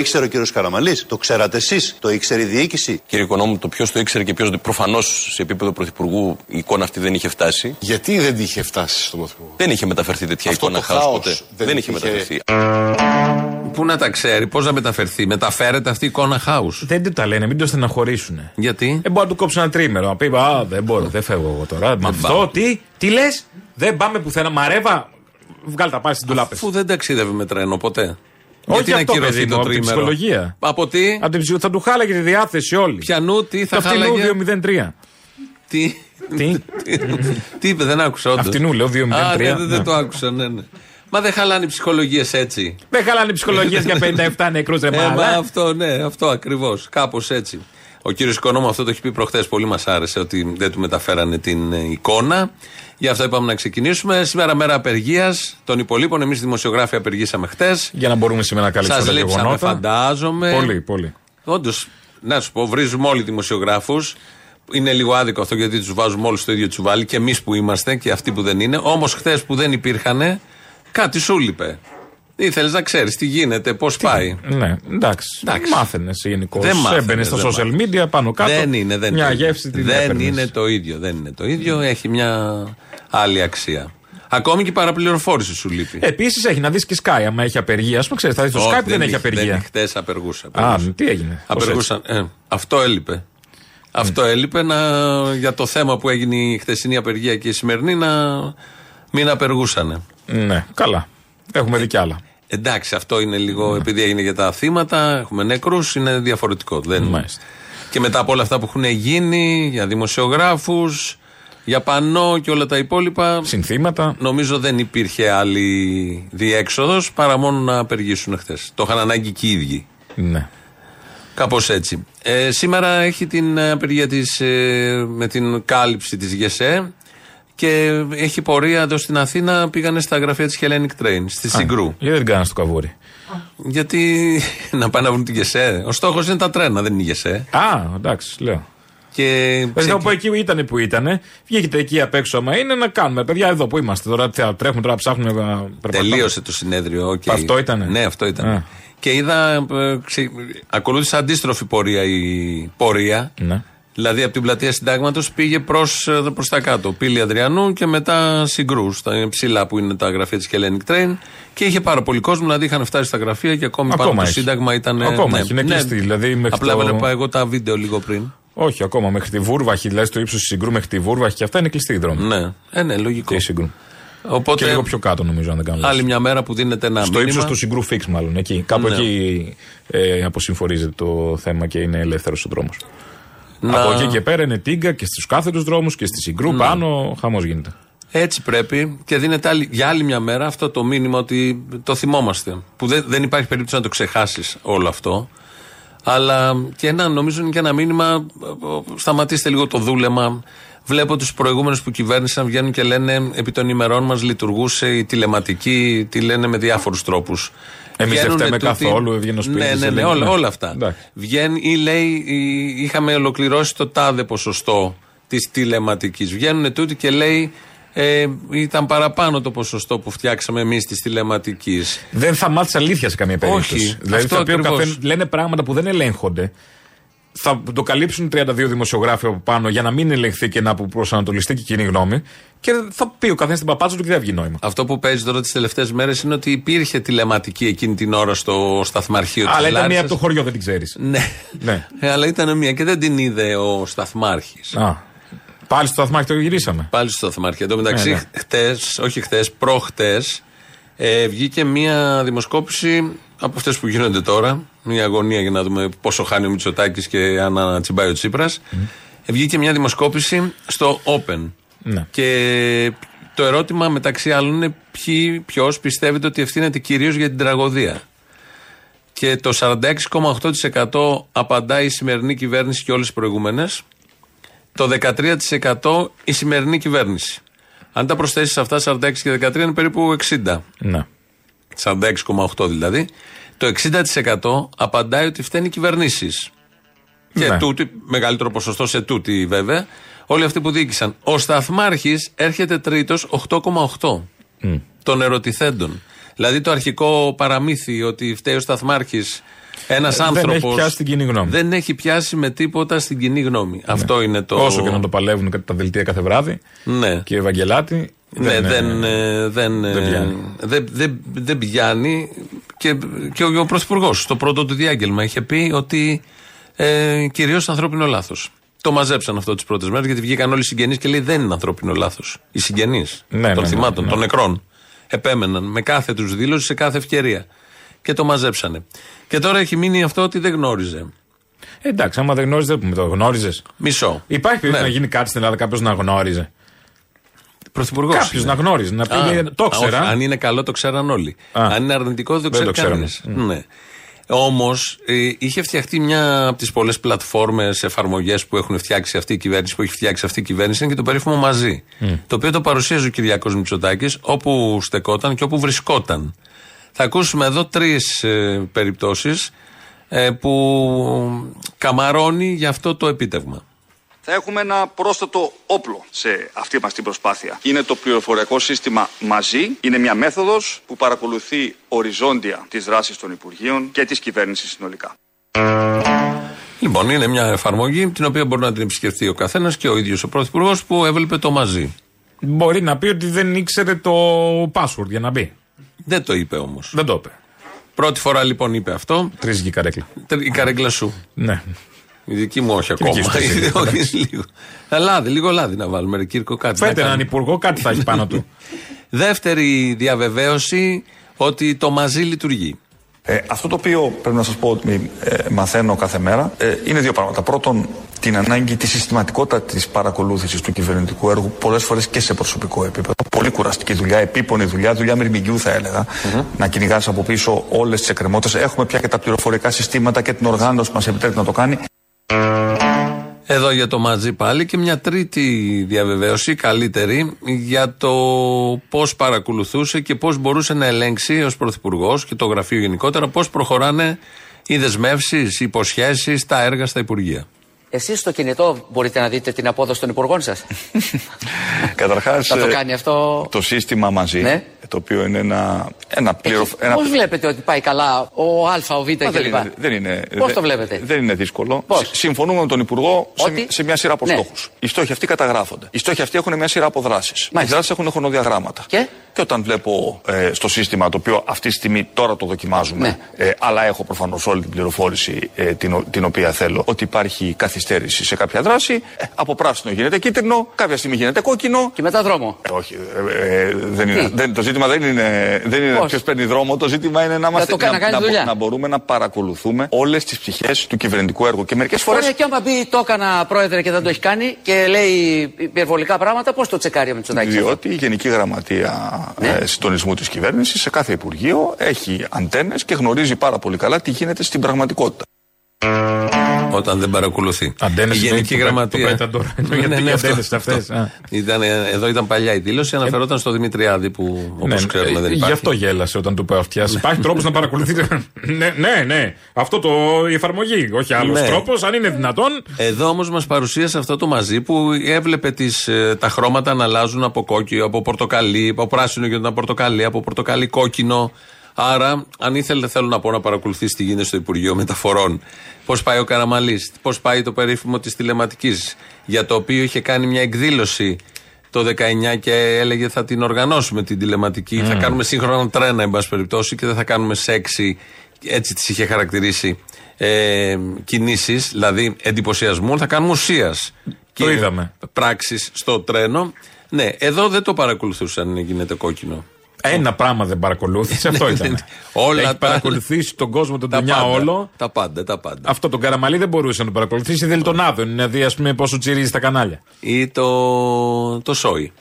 ήξερε ο κύριος Καραμαλής, το ξέρατε εσείς, το ήξερε η διοίκηση; Κύριε Οικονόμου, το ποιος το ήξερε και ποιος προφανώς σε επίπεδο πρωθυπουργού η εικόνα αυτή δεν είχε φτάσει. Γιατί δεν είχε φτάσει στον πρωθυπουργό; Δεν είχε μεταφερθεί τέτοια Αυτό εικόνα το χάου χάος ποτέ. δεν Δεν είχε είχε- μεταφερθεί. Πού να τα ξέρει, πώς να μεταφερθεί; Μεταφέρεται αυτή η εικόνα χάους. Δεν του τα λένε, μην το στεναχωρήσουν. Γιατί; Ε, μπορεί να του κόψει ένα τρίμερο. Να πει, Α, δεν μπορώ, δεν φεύγω εγώ τώρα. Με αυτό, πάω. τι, τι λες, δεν πάμε πουθενά. Μαρέβα, βγάλει τα πάση στην τουλάπες. Αφού δεν ταξίδευε με τρένο ποτέ. Όχι Γιατί να αυτό, ακυρωθεί παιδί μου, το από την τρίμερο. ψυχολογία. Από τι; Από την ψυχο- θα του χάλαγε τη διάθεση όλη. Πιανού, τι θα Το φτηνού χάλαγε. 203. Τι; Τι, Τι είπε, δεν άκουσα όντως. Αυτινού, λέω, 203. Α, ναι, δεν- Ναι. δεν το άκουσα, ναι, ναι. Μα δεν χαλάνε οι ψυχολογίες έτσι. δεν χαλάνε ψυχολογίες για 57 νεκρούς ρε Ε, μα μάλα. αυτό, ναι, αυτό ακριβώς. Κάπως έτσι. Ο κύριος Οικονόμου αυτό το έχει πει προχθές. Πολύ μας άρεσε ότι δεν του μεταφέρανε την ε, εικόνα. Γι' αυτό είπαμε να ξεκινήσουμε. Σήμερα μέρα απεργίας των υπολείπων. Εμείς δημοσιογράφοι απεργήσαμε χτες. Για να μπορούμε σήμερα να καλύψουμε Σας τα λείψαμε, γεγονότα. φαντάζομαι. Πολύ, πολύ. Όντως, να σου πω, βρίζουμε όλοι οι δημοσιογράφους. Είναι λίγο άδικο αυτό γιατί τους βάζουμε όλους στο ίδιο τσουβάλι και εμείς που είμαστε και αυτοί που δεν είναι. Όμως χθε που δεν υπήρχαν, κάτι σου λείπε. Ήθελε να ξέρεις τι γίνεται, πώς πάει. Ναι, εντάξει. Εντάξει. Μάθαινες γενικώς. Δεν μάθαινες, Έμπαινες στα δεν social media πάνω κάτω. Δεν είναι, δεν Μια είναι. γεύση την Δεν έπαιρνες. είναι το ίδιο. Δεν είναι το ίδιο. Έχει μια άλλη αξία. Ακόμη και η παραπληροφόρηση σου λείπει. Επίσης έχει να δεις και Sky. Άμα έχει απεργία, ας πούμε, ξέρεις, θα δεις το Όχι, Skype δεν έχει απεργία. Χτες απεργούσα. Α, απεργούσα. τι έγινε. πώς Απεργούσαν. Ε, αυτό έλειπε. Αυτό έλειπε να, για το θέμα που έγινε η χθεσινή απεργία και η σημερινή να μην απεργούσανε. έτσι. Ναι, καλά. Έχουμε δει κι άλλα. Εντάξει, αυτό είναι λίγο, Ναι. επειδή έγινε για τα θύματα, έχουμε νεκρούς, είναι διαφορετικό. Δεν... Μάλιστα. Και μετά από όλα αυτά που έχουν γίνει, για δημοσιογράφους, για πανό και όλα τα υπόλοιπα, Συνθήματα. νομίζω δεν υπήρχε άλλη διέξοδος παρά μόνο να απεργήσουν χθες. Το είχαν ανάγκη και οι ίδιοι. Ναι. Κάπως έτσι. Ε, σήμερα έχει την απεργία της, ε, με την κάλυψη της ΓΕΣΕ και έχει πορεία εδώ στην Αθήνα. Πήγανε στα γραφεία της Hellenic Train, στη Συγκρού. Γιατί δεν την κάνα στο καβούρι; Γιατί να πάνε να βρουν τη ΓΣΕΕ. Ο στόχος είναι τα τρένα, δεν είναι η ΓΣΕΕ. Α, εντάξει, λέω. Και Βασικά από εκεί ήταν που ήταν. Βγήκετε εκεί απ' έξω, άμα είναι να κάνουμε. Παιδιά, εδώ που είμαστε. Τώρα θα τρέχουμε, τώρα ψάχνουμε. να περπατάμε. τελείωσε το συνέδριο. οκ. Αυτό ήτανε; Ναι, αυτό ήταν. Α. Και είδα, ε, ξε- ακολούθησε αντίστροφη πορεία η πορεία. Ναι. Δηλαδή από την πλατεία Συντάγματος πήγε προς προς τα κάτω. Πύλη Αδριανού και μετά Συγγρού, στα ψηλά που είναι τα γραφεία της Hellenic Train. Και είχε πάρα πολύ κόσμο, δηλαδή είχαν φτάσει στα γραφεία και ακόμη Ακόμα πάνω το έχει. Σύνταγμα ήταν. Ακόμα έχει, είναι κλειστή, δηλαδή μέχρι Απλά το- έβλεπα εγώ τα βίντεο λίγο πριν. Όχι, ακόμα μέχρι τη Βούρβαχη, δηλαδή στο ύψος της Συγκρού μέχρι τη Βούρβαχη και αυτά είναι κλειστή η δρόμη. Ναι, ε, ναι, λογικό. Και η Συγκρού. Οπότε Και λίγο πιο κάτω, νομίζω, αν δεν κάνω λάθος. άλλη μια μέρα που δίνεται ένα Στο μήνυμα. ύψος του Συγκρού Fix, μάλλον. Εκεί. Κάπου Ναι. εκεί ε, αποσυμφορίζεται το θέμα και είναι ελεύθερος ο δρόμος. Να- Από εκεί και πέρα είναι τίγκα και στους κάθετους δρόμους και στη Συγκρού πάνω. Χαμός γίνεται. Έτσι πρέπει και δίνεται άλλη, για άλλη μια μέρα αυτό το μήνυμα ότι το θυμόμαστε. Που δεν, δεν υπάρχει περίπτωση να το ξεχάσεις όλο αυτό. Αλλά και ένα, νομίζω είναι και ένα μήνυμα. ε, ε, Σταματήστε λίγο το δούλεμα. Βλέπω τους προηγούμενους που κυβέρνησαν βγαίνουν και λένε επί των ημερών μας λειτουργούσε η τηλεματική, τη λένε με διάφορους τρόπους. Εμείς δεν φταίμε καθόλου, έβγαινε ο σπίτης, Ναι, ναι, ναι, λέει, όλα, ναι. όλα αυτά. Εντάξει. Βγαίνει ή λέει, ή- είχαμε ολοκληρώσει το τάδε ποσοστό της τηλεματικής. Βγαίνουν τούτοι και λέει, ε, ήταν παραπάνω το ποσοστό που φτιάξαμε εμείς της τηλεματικής. Δεν θα μάθεις αλήθεια σε καμία περίπτωση. Όχι, δηλαδή αυτό θα πει ο ακριβώς. καθένα- λένε πράγματα που δεν ελέγχονται. Θα το καλύψουν 32 δημοσιογράφοι από πάνω για να μην ελεγχθεί και να προσανατολιστεί και η κοινή γνώμη. Και θα πει ο καθένας την παπάτσα του και δεν βγει νόημα. Αυτό που παίζει τώρα τις τελευταίες μέρες είναι ότι υπήρχε τηλεματική εκείνη την ώρα στο σταθμαρχείο της Αλλά ήταν μία από το χωριό, δεν την ξέρεις. Ναι. Ναι. Ε, αλλά ήταν μία και δεν την είδε ο σταθμάρχης. Α. Πάλι στο σταθμάκι το γυρίσαμε. Πάλι στο σταθμάρχη. Εν τω μεταξύ, Ναι, ναι. χτες, όχι χτες, προχτέ, ε, βγήκε μία δημοσκόπηση από αυτές που γίνονται τώρα. Μια αγωνία για να δούμε πόσο χάνει ο Μητσοτάκης και αν τσιμπάει ο Τσίπρας. Ε, βγήκε μια δημοσκόπηση στο Open. Ναι. Και το ερώτημα μεταξύ άλλων είναι ποιος πιστεύετε ότι ευθύνεται κυρίως για την τραγωδία. Και το 46,8% απαντάει η σημερινή κυβέρνηση και όλες οι προηγούμενες. Το 13% η σημερινή κυβέρνηση. Αν τα προσθέσεις αυτά, 46 και 13 είναι περίπου 60. Ναι. 46,8 δηλαδή. Το 60% απαντάει ότι φταίνει οι κυβερνήσεις. Και Ναι. τούτη, μεγαλύτερο ποσοστό σε τούτη βέβαια, όλοι αυτοί που διοίκησαν. Ο Σταθμάρχης έρχεται τρίτος 8,8 των ερωτηθέντων. Δηλαδή το αρχικό παραμύθι ότι φταίει ο Σταθμάρχης Ένας δεν άνθρωπος. έχει πιάσει την κοινή γνώμη. Δεν έχει πιάσει με τίποτα στην κοινή γνώμη. Αυτό είναι το. Όσο και να το παλεύουν τα δελτία κάθε βράδυ. Ναι. Και η Ευαγγελάτη. Ναι, δεν, ε, ε, δεν, ε, δεν πιάνει. δεν, δεν, δεν πιάνει. Και, και ο, ο Πρωθυπουργός στο πρώτο του διάγγελμα είχε πει ότι ε, κυρίως ανθρώπινο λάθος. Το μαζέψαν αυτό τις πρώτες μέρες γιατί βγήκαν όλοι οι συγγενείς και λέει δεν είναι ανθρώπινο λάθος. Οι συγγενείς Ναι, των ναι, θυμάτων, ναι. των νεκρών. Επέμεναν με κάθε τους δήλωση σε κάθε ευκαιρία. Και το μαζέψανε. Και τώρα έχει μείνει αυτό ότι δεν γνώριζε. Εντάξει, άμα δεν γνώριζε, δεν πούμε το γνώριζες. Μισό. Υπάρχει περίπτωση Ναι. να γίνει κάτι στην Ελλάδα κάποιος να γνώριζε. Πρωθυπουργός. Κάποιος να γνώριζε, να πει Α, το α, ήξερα. όχι, αν είναι καλό το ξέραν όλοι. Α. αν είναι αρνητικό δεν το Δεν ξέρει το κανεί. Ναι. Όμως είχε φτιαχτεί μια από τις πολλές πλατφόρμες, εφαρμογές που έχουν φτιάξει αυτή η κυβέρνηση, που έχει φτιάξει αυτή η κυβέρνηση, είναι και το περίφημο μαζί. Το οποίο το παρουσίαζε ο Κυριάκος Μητσοτάκης όπου στεκόταν και όπου βρισκόταν. Θα ακούσουμε εδώ τρεις ε, περιπτώσεις που καμαρώνει για αυτό το επίτευγμα. Θα έχουμε ένα πρόσθετο όπλο σε αυτή μας την προσπάθεια. Είναι το πληροφοριακό σύστημα μαζί. Είναι μια μέθοδος που παρακολουθεί οριζόντια τις δράσεις των Υπουργείων και της κυβέρνησης συνολικά. Λοιπόν, είναι μια εφαρμογή την οποία μπορεί να την επισκεφτεί ο καθένας και ο ίδιος ο Πρωθυπουργός που έβλεπε το μαζί. Μπορεί να πει ότι δεν ήξερε το password για να μπει. Δεν το είπε όμως. Δεν το είπε. Πρώτη φορά λοιπόν είπε αυτό. Τρίζηκε η καρέκλα. Η καρέκλα σου. Ναι. Η δική μου όχι ακόμα. δική σου, εσύ. Όχι, λίγο. Ε, Λάδι, λίγο λάδι να βάλουμε, ρε Κύρκο, κάτι. Φέρτε να έναν κάνουμε. υπουργό, κάτι θα έχει πάνω του. Δεύτερη διαβεβαίωση ότι το μαζί λειτουργεί. Ε, αυτό το οποίο πρέπει να σας πω ότι ε, μαθαίνω κάθε μέρα ε, είναι δύο πράγματα. Πρώτον, την ανάγκη της συστηματικότητα της παρακολούθησης του κυβερνητικού έργου πολλές φορές και σε προσωπικό επίπεδο. Πολύ κουραστική δουλειά, επίπονη δουλειά, δουλειά μυρμηγκιού θα έλεγα. Να κυνηγάς από πίσω όλες τις εκκρεμότητες. Έχουμε πια και τα πληροφορικά συστήματα και την οργάνωση που μας επιτρέπει να το κάνει. Εδώ για το μαζί πάλι και μια τρίτη διαβεβαίωση, καλύτερη, για το πώς παρακολουθούσε και πώς μπορούσε να ελέγξει ως Πρωθυπουργός και το γραφείο γενικότερα πώς προχωράνε οι δεσμεύσεις, οι υποσχέσεις, τα έργα στα Υπουργεία. Εσείς στο κινητό μπορείτε να δείτε την απόδοση των υπουργών σας. Καταρχάς, Θα το ε, κάνει αυτό. το σύστημα μαζί, Ναι. Το οποίο είναι ένα, ένα πληροφ... ένα- Πώς βλέπετε ότι πάει καλά ο Α, ο Β Μα δεν, κλπ. είναι, δεν, είναι, Πώς δεν- το βλέπετε; Δεν είναι δύσκολο. Πώς; Συ- Συμφωνούμε με τον Υπουργό σε, Ότι; σε μια σειρά από Ναι. στόχους. Οι στόχοι αυτοί καταγράφονται. Οι στόχοι αυτοί έχουν μια σειρά από δράσεις. Οι Μάλιστα. δράσεις έχουν χρονοδιαγράμματα. Και; Και όταν βλέπω ε, στο σύστημα το οποίο αυτή τη στιγμή τώρα το δοκιμάζουμε, Ναι. ε, αλλά έχω προφανώς όλη την πληροφόρηση ε, την, ο- την οποία θέλω, ότι υπάρχει καθυστέρηση σε κάποια δράση, ε, από πράσινο γίνεται κίτρινο, κάποια στιγμή γίνεται κόκκινο. Και μετά δρόμο. Ε, όχι, ε, ε, δεν είναι, Τι; δεν, το ζήτημα δεν είναι, δεν είναι Πώς; ποιος παίρνει δρόμο. Το ζήτημα είναι να, είμαστε, το κάνει, να κάνει μπο- δουλειά. να μπορούμε να παρακολουθούμε όλες τις πτυχέ του κυβερνητικού έργου. Και μερικές φορέ. Ωραία, και άμα πει το έκανα πρόεδρε και δεν το έχει κάνει και λέει υπερβολικά πράγματα, πώς το τσεκάρει ο Μητσοτάκης αυτό; Διότι η Γενική Γραμματεία Ναι. ε, Συντονισμού της Κυβέρνησης σε κάθε Υπουργείο έχει αντένες και γνωρίζει πάρα πολύ καλά τι γίνεται στην πραγματικότητα. Όταν δεν παρακολουθεί. Αντένες η είναι Γενική το πέ- Γραμματεία. το πέταντο. Γιατί οι αυτό- αντένες αυτές, αυτό. α. Ήταν, ε, εδώ ήταν παλιά η δήλωση, αναφερόταν στο Δημητριάδη που όπως ξέρουμε δεν ε, υπάρχει. Γι' αυτό γέλασε όταν του είπε αυτιά. Υπάρχει τρόπος να παρακολουθείτε. ναι, ναι, ναι. Αυτό το η εφαρμογή. Όχι άλλος Ναι. τρόπος, αν είναι δυνατόν. Εδώ όμως μας παρουσίασε αυτό το μαζί που έβλεπε τις, ε, τα χρώματα να αλλάζουν από κόκκινο, από πορτοκαλί, από πράσινο γινόταν πορτοκαλί, από πορτοκαλί κόκκινο. Άρα, αν ήθελε, θέλω να πω να παρακολουθήσει τι γίνεται στο Υπουργείο Μεταφορών, πώς πάει ο Καραμαλής, πώς πάει το περίφημο της τηλεματικής, για το οποίο είχε κάνει μια εκδήλωση το 19 και έλεγε θα την οργανώσουμε την τηλεματική. Θα κάνουμε σύγχρονα τρένα, εν πάση περιπτώσει, και δεν θα κάνουμε σεξι. Έτσι τις είχε χαρακτηρίσει ε, κινήσεις, δηλαδή εντυπωσιασμού, θα κάνουμε ουσίας. Το είδαμε. Πράξεις στο τρένο. Ναι, εδώ δεν το παρακολουθούσαν αν γίνεται κόκκινο. Ένα πράγμα δεν παρακολούθησε, αυτό ήταν. Όλα Έχει τα- παρακολουθήσει τον κόσμο τον Τα Τονιά πάντα, όλο. Τα πάντα, τα πάντα. Αυτό τον Καραμαλή δεν μπορούσε να το παρακολουθήσει, δεν τον άδων. Είναι δει, ας πούμε, πόσο τσιρίζει τα κανάλια. Ή το, το σόι.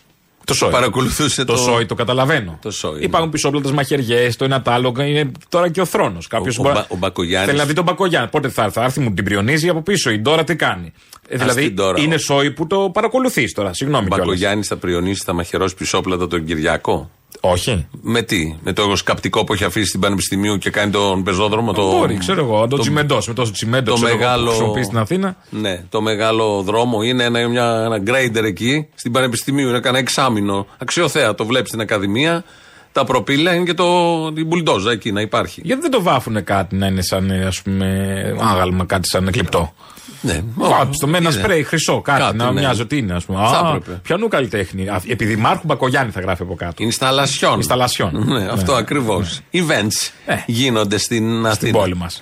Το σόι. Παρακολουθούσε το, το- σόι, το καταλαβαίνω. Το σόι, Υπάρχουν πισόπλατε μαχαιριές, το ένα τ' άλλο. Είναι τώρα και ο θρόνος. Κάποιος Ο- ο Μπα- ο Μπακογιάννης- Θέλει να δει τον Μπακογιάννη. Πότε θα έρθει, θα έρθει μου την πριονίζει από πίσω. Η Ντόρα τι κάνει. Ε, δηλαδή την Ντόρα. είναι σόι που το παρακολουθείς τώρα. Ο Συγγνώμη κιόλας. Μπακογιάννης θα πριονίσει, θα μαχαιρώσει πισόπλατα τον Κυριακό. Όχι. Με τι, με το σκαπτικό που έχει αφήσει στην Πανεπιστημίου και κάνει τον πεζόδρομο. Το, Μπορεί, ξέρω εγώ. Το, τσιμεντό με τόσο τσιμέντο το ξέρω εγώ, μεγάλο. που χρησιμοποιεί στην Αθήνα. Ναι, το μεγάλο δρόμο είναι ένα, μια, ένα γκρέιντερ εκεί στην Πανεπιστημίου. Είναι κανένα εξάμεινο. Αξιοθέα, το βλέπεις στην Ακαδημία. Τα προπήλαια είναι και το, την μπουλντόζα εκεί να υπάρχει. Γιατί δεν το βάφουνε κάτι να είναι σαν ας πούμε άγαλμα, κάτι σαν κλειπτό. Ναι, Κάτι στο με ένα είναι. σπρέι χρυσό, κάτι, Κάτι, να ναι. μοιάζει ότι είναι, ας πούμε. Θα Α, έπρεπε. Πιανού καλλιτέχνη. Α, Επειδή Μάρχου Μπακογιάννη θα γράφει από κάτω. Ινσταλασιόν. Ινσταλασιόν. Ναι, αυτό ακριβώς. Events Ε. γίνονται στην Στην Αθήνα. πόλη μας.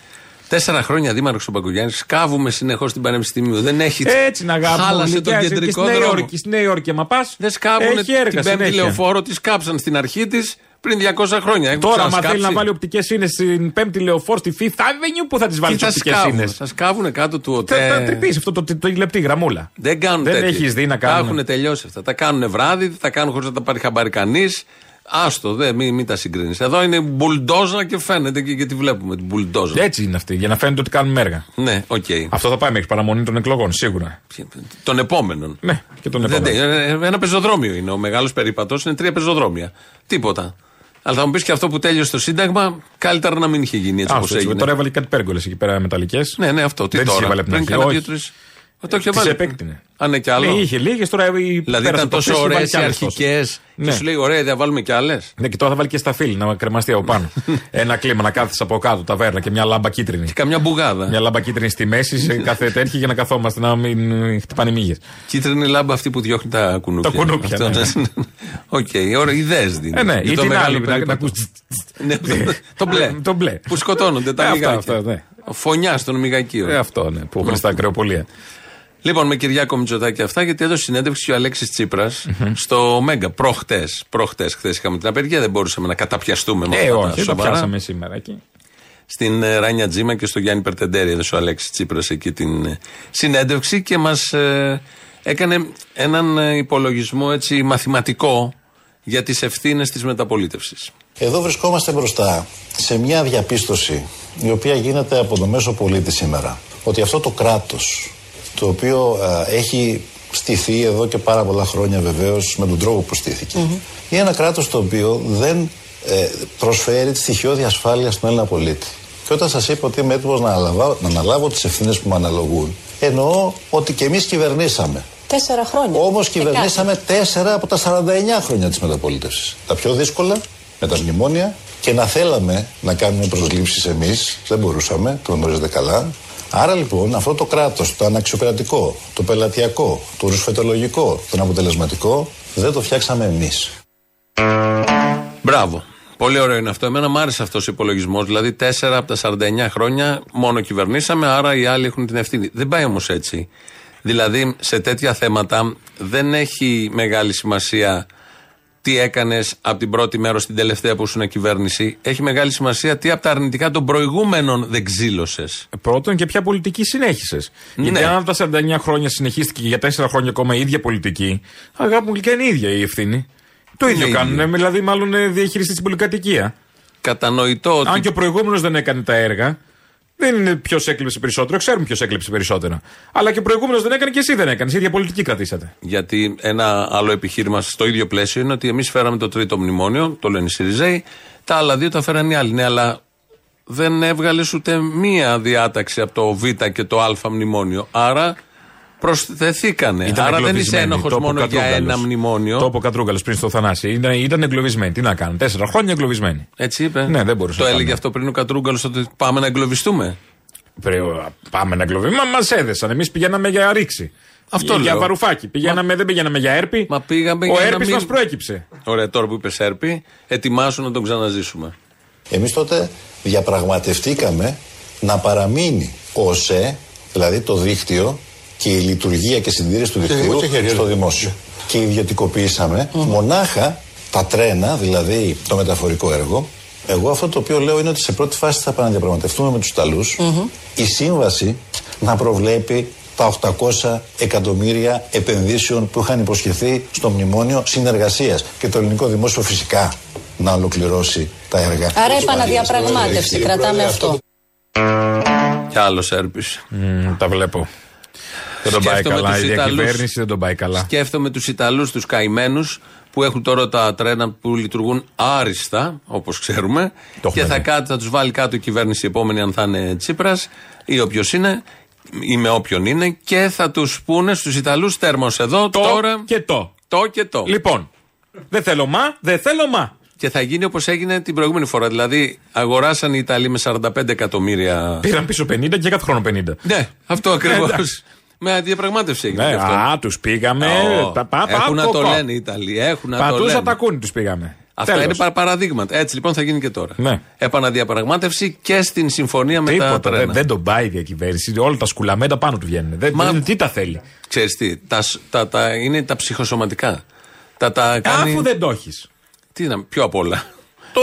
Τέσσερα χρόνια δήμαρχος ο Μπακογιάννης. Σκάβουμε συνεχώς την Πανεπιστημίου. Δεν έχει. Έτσι να γάμω. Χάλασε τον και κεντρικό στη Νέα δρόμο. Υόρκη, στη Νέα Υόρκη, άμα πας. Δεν σκάβουν Έχει έργα την πέμπτη συνέχεια. λεωφόρο. Τη κάψαν στην αρχή της πριν 200 χρόνια. Έχουν Τώρα, άμα ξανασκάψει. θέλει να βάλει οπτικές ίνε στην πέμπτη λεωφόρ, στη Fifth Avenue, πού θα τις βάλεις Τι τι θα οπτικές ίνε. σκάβουν. Θα σκάβουν κάτω του Θα, θα ΟΤΕ. τρυπήσει αυτό το, το, το, λεπτή γραμμούλα. Δεν κάνουν Δεν τέτοια. έχεις δει να Τα κάνουν. έχουν τελειώσει αυτά. Τα κάνουν βράδυ, τα κάνουν χωρίς να τα πάρει χαμπάρι κανείς. Άστο, δε, μην, μην τα συγκρίνεις. Εδώ είναι μπουλντόζα και φαίνεται και γιατί βλέπουμε την μπουλντόζα. Έτσι είναι αυτή, για να φαίνεται ότι κάνουμε έργα. Ναι, οκ. Αυτό θα πάει μέχρι παραμονή των εκλογών, σίγουρα. Των επόμενων. Ναι, και τον Δεν- επόμενο. δεν- Ένα πεζοδρόμιο είναι. Ο μεγάλος περίπατος είναι τρία πεζοδρόμια. Τίποτα. Αλλά θα μου πεις και αυτό που τέλειωσε το Σύνταγμα, καλύτερα να μην είχε γίνει έτσι Α, όπως έτσι, έγινε. Τώρα έβαλε κάτι πέργολες εκεί πέρα μεταλλικές. Ναι, ναι, αυτό. Τι Δεν τις τώρα. έβαλε από την Πριν αρχή, κάνα όχι. δύο-τρεις. Το είχε Τις βάλει. επέκτηνε. Αν είναι κι άλλο. Ναι, είχε λίγες, τώρα η Δηλαδή πέρασε ήταν το τόσο φύση, ωραίες βάλει οι κι άλλες τόσες. αρχικέ. Και Ναι. σου λέει, ωραία, θα βάλουμε κι άλλες. Ναι, και τώρα θα βάλει και στα φίλη να κρεμαστεί από πάνω. Ένα κλίμα να κάθεσαι από κάτω, ταβέρνα και μια λάμπα κίτρινη. Καμιά μπουγάδα. Μια λάμπα κίτρινη στη μέση σε κάθε τέτοια για να καθόμαστε να μην ε, χτυπάνε μύγες. Κίτρινη λάμπα αυτή που διώχνει τα κουνούπια. Τα κουνούπια, Αυτό, ναι. Οκ, ωραία, ιδέες δίνεις. Ε, ναι, Για ή το την μεγάλο άλλη. να- Να περίπατο. ακούς Ναι, το- Το μπλε. Το μπλε. Που σκοτώνονται τα Ε, αυτό, μυγάκια. αυτό, ναι. Φωνιά στον μυγακείο. Ε, αυτό, ναι, που έχουν στα ακρεοπολία. Λοιπόν, με Κυριάκο Μητσοτάκη αυτά, γιατί έδωσε συνέντευξη και ο Αλέξης στο Μέγκα. Προχτές. Προχτές, χθες είχαμε την απεργία, δεν μπορούσαμε να καταπιαστούμε με Ε, αυτά τα όχι, δεν το σοβαρά. πιάσαμε σήμερα εκεί. Στην ε, Ράνια Τζίμα και στο Γιάννη Περτεντέρη έδωσε ο Αλέξης Τσίπρας εκεί την ε, συνέντευξη και μας έκανε έναν ε, υπολογισμό έτσι μαθηματικό για τις ευθύνες της μεταπολίτευσης. Εδώ βρισκόμαστε μπροστά σε μια διαπίστωση η οποία γίνεται από το μέσο πολίτη σήμερα. Ότι αυτό το κράτος το οποίο α, έχει στηθεί εδώ και πάρα πολλά χρόνια βεβαίως με τον τρόπο που στηθηκε είναι ένα κράτος το οποίο δεν ε, προσφέρει τη στοιχειώδη ασφάλεια στον Έλληνα πολίτη. Και όταν σας είπα ότι είμαι έτοιμος να αναλάβω, να αναλάβω τις ευθύνες που μου αναλογούν εννοώ ότι και εμείς κυβερνήσαμε. Τέσσερα χρόνια. Όμως Ε, κυβερνήσαμε τέσσερα από τα 49 χρόνια της μεταπολίτευσης. Τα πιο δύσκολα, με τα μνημόνια και να θέλαμε να κάνουμε προσλήψεις εμείς, δεν μπορούσαμε, το γνωρίζετε καλά. Άρα λοιπόν αυτό το κράτος, το αναξιοπερατικό, το πελατειακό, το ρουσφετολογικό, το αποτελεσματικό, δεν το φτιάξαμε εμείς. Μπράβο. Πολύ ωραίο είναι αυτό. Εμένα μου άρεσε αυτός ο υπολογισμός. Δηλαδή, 4 από τα 49 χρόνια μόνο κυβερνήσαμε, άρα οι άλλοι έχουν την ευθύνη. Δεν πάει όμως έτσι. Δηλαδή, σε τέτοια θέματα δεν έχει μεγάλη σημασία τι έκανες από την πρώτη μέρα στην τελευταία που ήσουν κυβέρνηση. Έχει μεγάλη σημασία τι από τα αρνητικά των προηγούμενων δεν ξύλωσες. Πρώτον και ποια πολιτική συνέχισες. Γιατί Ναι. αν από τα 49 χρόνια συνεχίστηκε και για 4 χρόνια ακόμα η ίδια πολιτική, αγάπη μου γλυκά είναι η ίδια η ευθύνη. Το ίδιο ίδιο. κάνουν, δηλαδή μάλλον ε, διαχειριστή στην πολυκατοικία. Κατανοητό ότι. Αν και ο προηγούμενος δεν έκανε τα έργα, δεν είναι ποιος έκλειψε περισσότερο, ξέρουμε ποιος έκλειψε περισσότερο. Αλλά και ο προηγούμενος δεν έκανε και εσύ δεν έκανες. Η ίδια πολιτική κρατήσατε. Γιατί ένα άλλο επιχείρημα στο ίδιο πλαίσιο είναι ότι εμείς φέραμε το τρίτο μνημόνιο, το λένε οι Σιριζέοι, τα άλλα δύο τα φέραν οι άλλοι. Ναι, αλλά δεν έβγαλες ούτε μία διάταξη από το Β και το Α μνημόνιο. Άρα προσθεθήκανε. Άρα δεν είσαι εγκλωβισμένοι. ένοχος Το είπε ο μόνο για Κατρούγκαλος. ένα μνημόνιο. Το είπε ο Κατρούγκαλο πριν στο Θανάση. Ήταν, ήταν εγκλωβισμένοι. Τι να κάνουν. Τέσσερα χρόνια εγκλωβισμένοι. Έτσι είπε. Ναι, δεν μπορούσε Το να έλεγε κάνει. αυτό πριν ο Κατρούγκαλος ότι πάμε να εγκλωβιστούμε. Πρέπει, πάμε να εγκλωβίσουμε. Μα μας έδεσαν. Εμείς πηγαίναμε για ρήξη. Αυτό για λέω. βαρουφάκι. Πηγαίναμε, δεν πήγαμε για έρπη. Μα πήγαμε ο για να έρπης μην- μας προέκυψε. Ωραία, τώρα που είπες Σέρπη, ετοιμάσου να τον ξαναζήσουμε. Εμείς τότε διαπραγματευτήκαμε να παραμείνει ο ΟΣΕ, δηλαδή το δίκτυο και η λειτουργία και συντήρηση του δικτύου δημόσια χέρια, στο ναι. δημόσιο. Και ιδιωτικοποιήσαμε μονάχα τα τρένα, δηλαδή το μεταφορικό έργο. Εγώ αυτό το οποίο λέω είναι ότι σε πρώτη φάση θα επαναδιαπραγματευτούμε με τους Ιταλούς η σύμβαση να προβλέπει τα 800 εκατομμύρια επενδύσεων που είχαν υποσχεθεί στο μνημόνιο συνεργασίας και το ελληνικό δημόσιο φυσικά να ολοκληρώσει τα έργα. Άρα επαναδιαπραγμάτευση, κρατάμε αυτό. Κι άλλος Σέρπη. Μμ, τα βλέπω. Δεν τον πάει Σκέφτομαι καλά. τους Η Ιταλούς. διακυβέρνηση δεν τον πάει καλά. Σκέφτομαι τους Ιταλούς, τους καημένους, που έχουν τώρα τα τρένα που λειτουργούν άριστα, όπως ξέρουμε. Το και έχουμε θα, δει. κάτω, θα τους βάλει κάτω η κυβέρνηση η επόμενη, αν θα είναι Τσίπρας ή όποιος είναι, ή με όποιον είναι, και θα τους πούνε στους Ιταλούς τέρμος εδώ Το τώρα. και το. Το και το. Λοιπόν, δεν θέλω μα, δεν θέλω μα. Και θα γίνει όπως έγινε την προηγούμενη φορά. Δηλαδή, αγοράσαν οι Ιταλοί με 45 εκατομμύρια. Πήραν πίσω 50 και κάθε χρόνο 50. Ναι, αυτό ακριβώς. Εντάξει. με αντιδιαπραγμάτευση έγινε Ναι, και αυτό. α, τους πήγαμε. Ω, τα- πα- πα- έχουν να κο- το κο. λένε οι Ιταλοί. Έχουν να το Πατούσα λένε. τα κούνη τους πήγαμε. Αυτά Τέλος. είναι πα- παραδείγματα. Έτσι λοιπόν θα γίνει και τώρα. Ναι. Επαναδιαπραγμάτευση και στην συμφωνία με τα Τίποτα. τρένα. Δεν, δεν τον πάει η διακυβέρνηση. Όλα τα σκουλαμέντα πάνω του βγαίνουν. Δεν, Μα- δεν- τι τα θέλει; Ξέρεις τι, τα, σ- τα, τα, είναι τα ψυχοσωματικά. Τα, τα κάνει... Αφού δεν το έχεις. Τι να, πιο απ' όλα. Το...